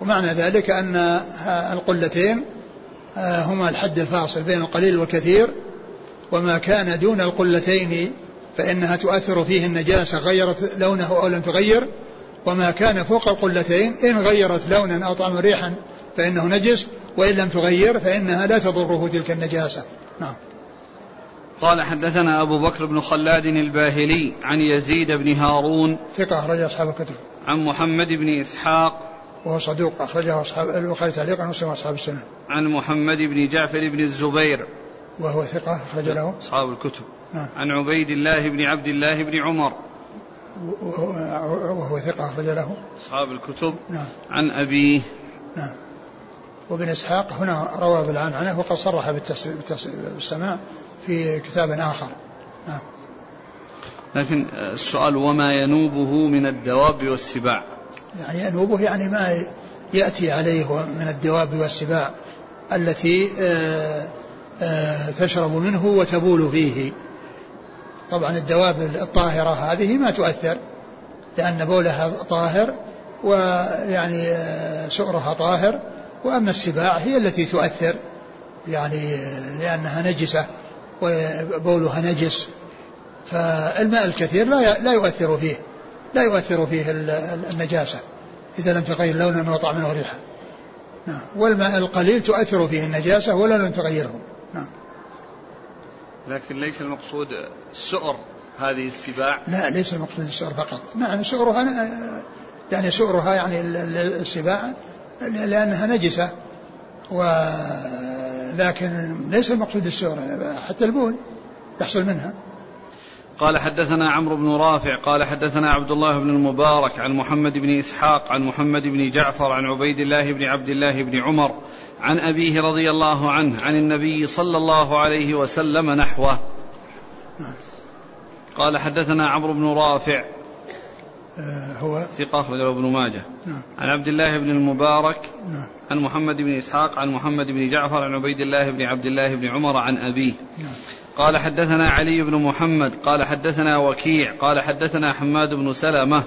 ومعنى ذلك أن القلتين آه، هما الحد الفاصل بين القليل والكثير. وما كان دون القلتين فإنها تؤثر فيه النجاسة غيرت لونه أو لم تغير. وما كان فوق القلتين إن غيرت لونا أو طعما ريحا فإنه نجس وإن لم تغير فإنها لا تضره تلك النجاسة. نعم. قال حدثنا أبو بكر بن خلاد الباهلي عن يزيد بن هارون ثقة أخرج أصحاب الكتب. عن محمد بن إسحاق وهو صدوق أخرجه أصحاب البخاري تعليقا ومسلم أصحاب السنة. عن محمد بن جعفر بن الزبير وهو ثقة أخرج له. أصحاب الكتب. نعم. عن عبيد الله بن عبد الله بن عمر وهو ثقة أخرج له. أصحاب الكتب. نعم. عن أبيه نعم. وابن إسحاق هنا روى بالعنعنة وقد صرح بالسماع في كتاب آخر. نعم. لكن السؤال وما ينوبه من الدواب والسباع؟ يعني ينوبه يعني ما يأتي عليه من الدواب والسباع التي آه، آه، تشرب منه وتبول فيه. طبعا الدواب الطاهرة هذه ما تؤثر لأن بولها طاهر ويعني سؤرها طاهر وأما السباع هي التي تؤثر يعني لأنها نجسة وبولها نجس فالماء الكثير لا لا يؤثر فيه لا يؤثر فيه النجاسة إذا لم تغير لونا وطعما وريحا نعم. والماء القليل تؤثر فيه النجاسة ولا لم تغيره. لكن ليس المقصود سؤر هذه السباع. لا ليس المقصود السؤر فقط. نعم سؤرها يعني سؤرها يعني السباع لأنها نجسة. ولكن ليس المقصود السؤر حتى البول يحصل منها. قال حدثنا عمرو بن رافع قال حدثنا عبد الله بن المبارك عن محمد بن إسحاق عن محمد بن جعفر عن عبيد الله بن عبد الله بن عمر عن أبيه رضي الله عنه عن النبي صلى الله عليه وسلم نحوه قال حدثنا عمرو بن رافع آه، هو ثقة أخرجه ابن ماجه نعم. عن عبد الله بن المبارك نعم. عن محمد بن إسحاق عن محمد بن جعفر عن عبيد الله بن عبد الله بن عمر عن أبيه نعم. قال حدثنا علي بن محمد قال حدثنا وكيع قال حدثنا حماد بن سلمة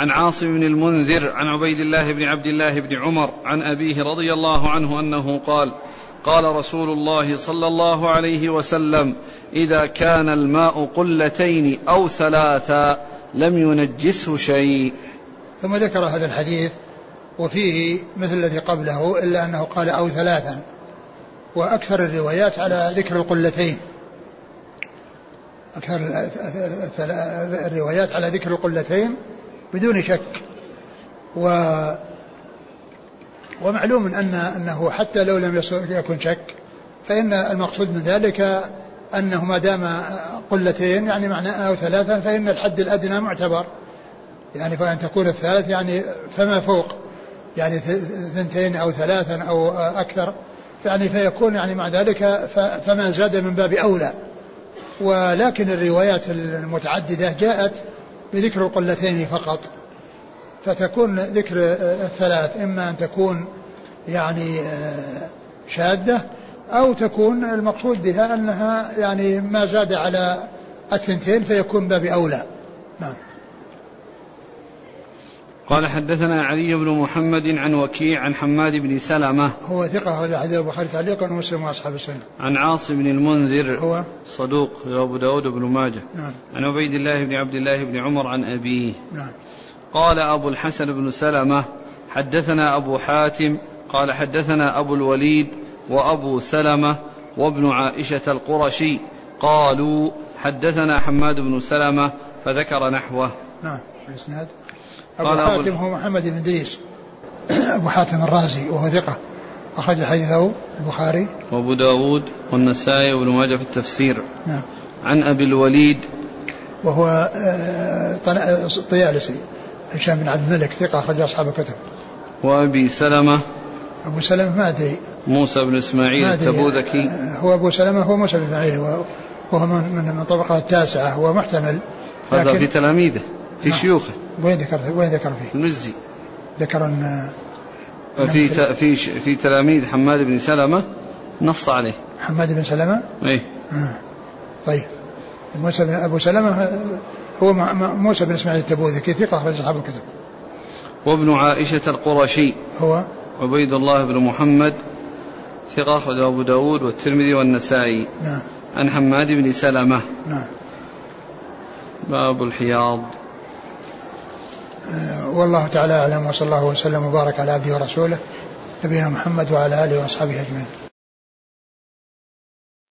عن عاصم بن المنذر عن عبيد الله بن عبد الله بن عمر عن أبيه رضي الله عنه أنه قال قال رسول الله صلى الله عليه وسلم إذا كان الماء قلتين أو ثلاثا لم ينجسه شيء. ثم ذكر هذا الحديث وفيه مثل الذي قبله إلا أنه قال أو ثلاثا. وأكثر الروايات على ذكر القلتين. أكثر الروايات على ذكر القلتين بدون شك. و ومعلوم أن أنه حتى لو لم يكن شك فإن المقصود من ذلك أنه ما دام قلتين يعني معنى أو ثلاثا فإن الحد الأدنى معتبر. يعني فأن تكون الثالث يعني فما فوق. يعني ثنتين أو ثلاثا أو أكثر. يعني فيكون يعني مع ذلك فما زاد من باب أولى. ولكن الروايات المتعددة جاءت بذكر القلتين فقط فتكون ذكر الثلاث إما أن تكون يعني شاذة أو تكون المقصود بها أنها يعني ما زاد على الثنتين فيكون باب أولى. نعم. قال حدثنا علي بن محمد عن وكيع عن حماد بن سلمة. هو ثقة أخرج حديث البخاري تعليقا ومسلم وأصحاب السنة. عن عاصم بن المنذر هو؟ صدوق أبو داود بن ماجه. نعم. عن عبيد الله بن عبد الله بن عمر عن أبيه. نعم. قال أبو الحسن بن سلمة حدثنا أبو حاتم قال حدثنا أبو الوليد وأبو سلمة وابن عائشة القرشي. قالوا حدثنا حماد بن سلمة فذكر نحوه. نعم. الإسناد أبو حاتم هو محمد بن إدريس. أبو حاتم الرازي وهو ثقة. أخرج حديثه البخاري. وأبو داود والنسائي وابن ماجه في التفسير. نعم. عن أبي الوليد. وهو آه، طيالسي. هشام بن عبد الملك ثقة أخرج أصحاب الكتب. وأبي سلمة. أبو سلمة ما أدري. موسى بن إسماعيل التبوذكي آه، هو أبو سلمة هو موسى بن إسماعيل وهو من من الطبقة التاسعة هو محتمل. هذا في تلاميذه. في نعم. شيوخه. وين ذكر وين ذكر فيه؟ المزي. ذكر ان في في في تلاميذ حماد بن سلمة نص عليه. حماد بن سلمة؟ اي آه. طيب. موسى بن أبو سلمة هو موسى بن إسماعيل التبوذكي ثقه اخرج أصحاب الكتب؟ وابن عائشة القرشي. هو؟ عبيد الله بن محمد. ثقة أخرجه أبو داود والترمذي والنسائي. نعم. عن حماد بن سلمة. نعم. باب الحياض. والله تعالى أعلم وصلى الله وسلم وبارك على عبده ورسوله نبينا محمد وعلى آله وأصحابه أجمعين.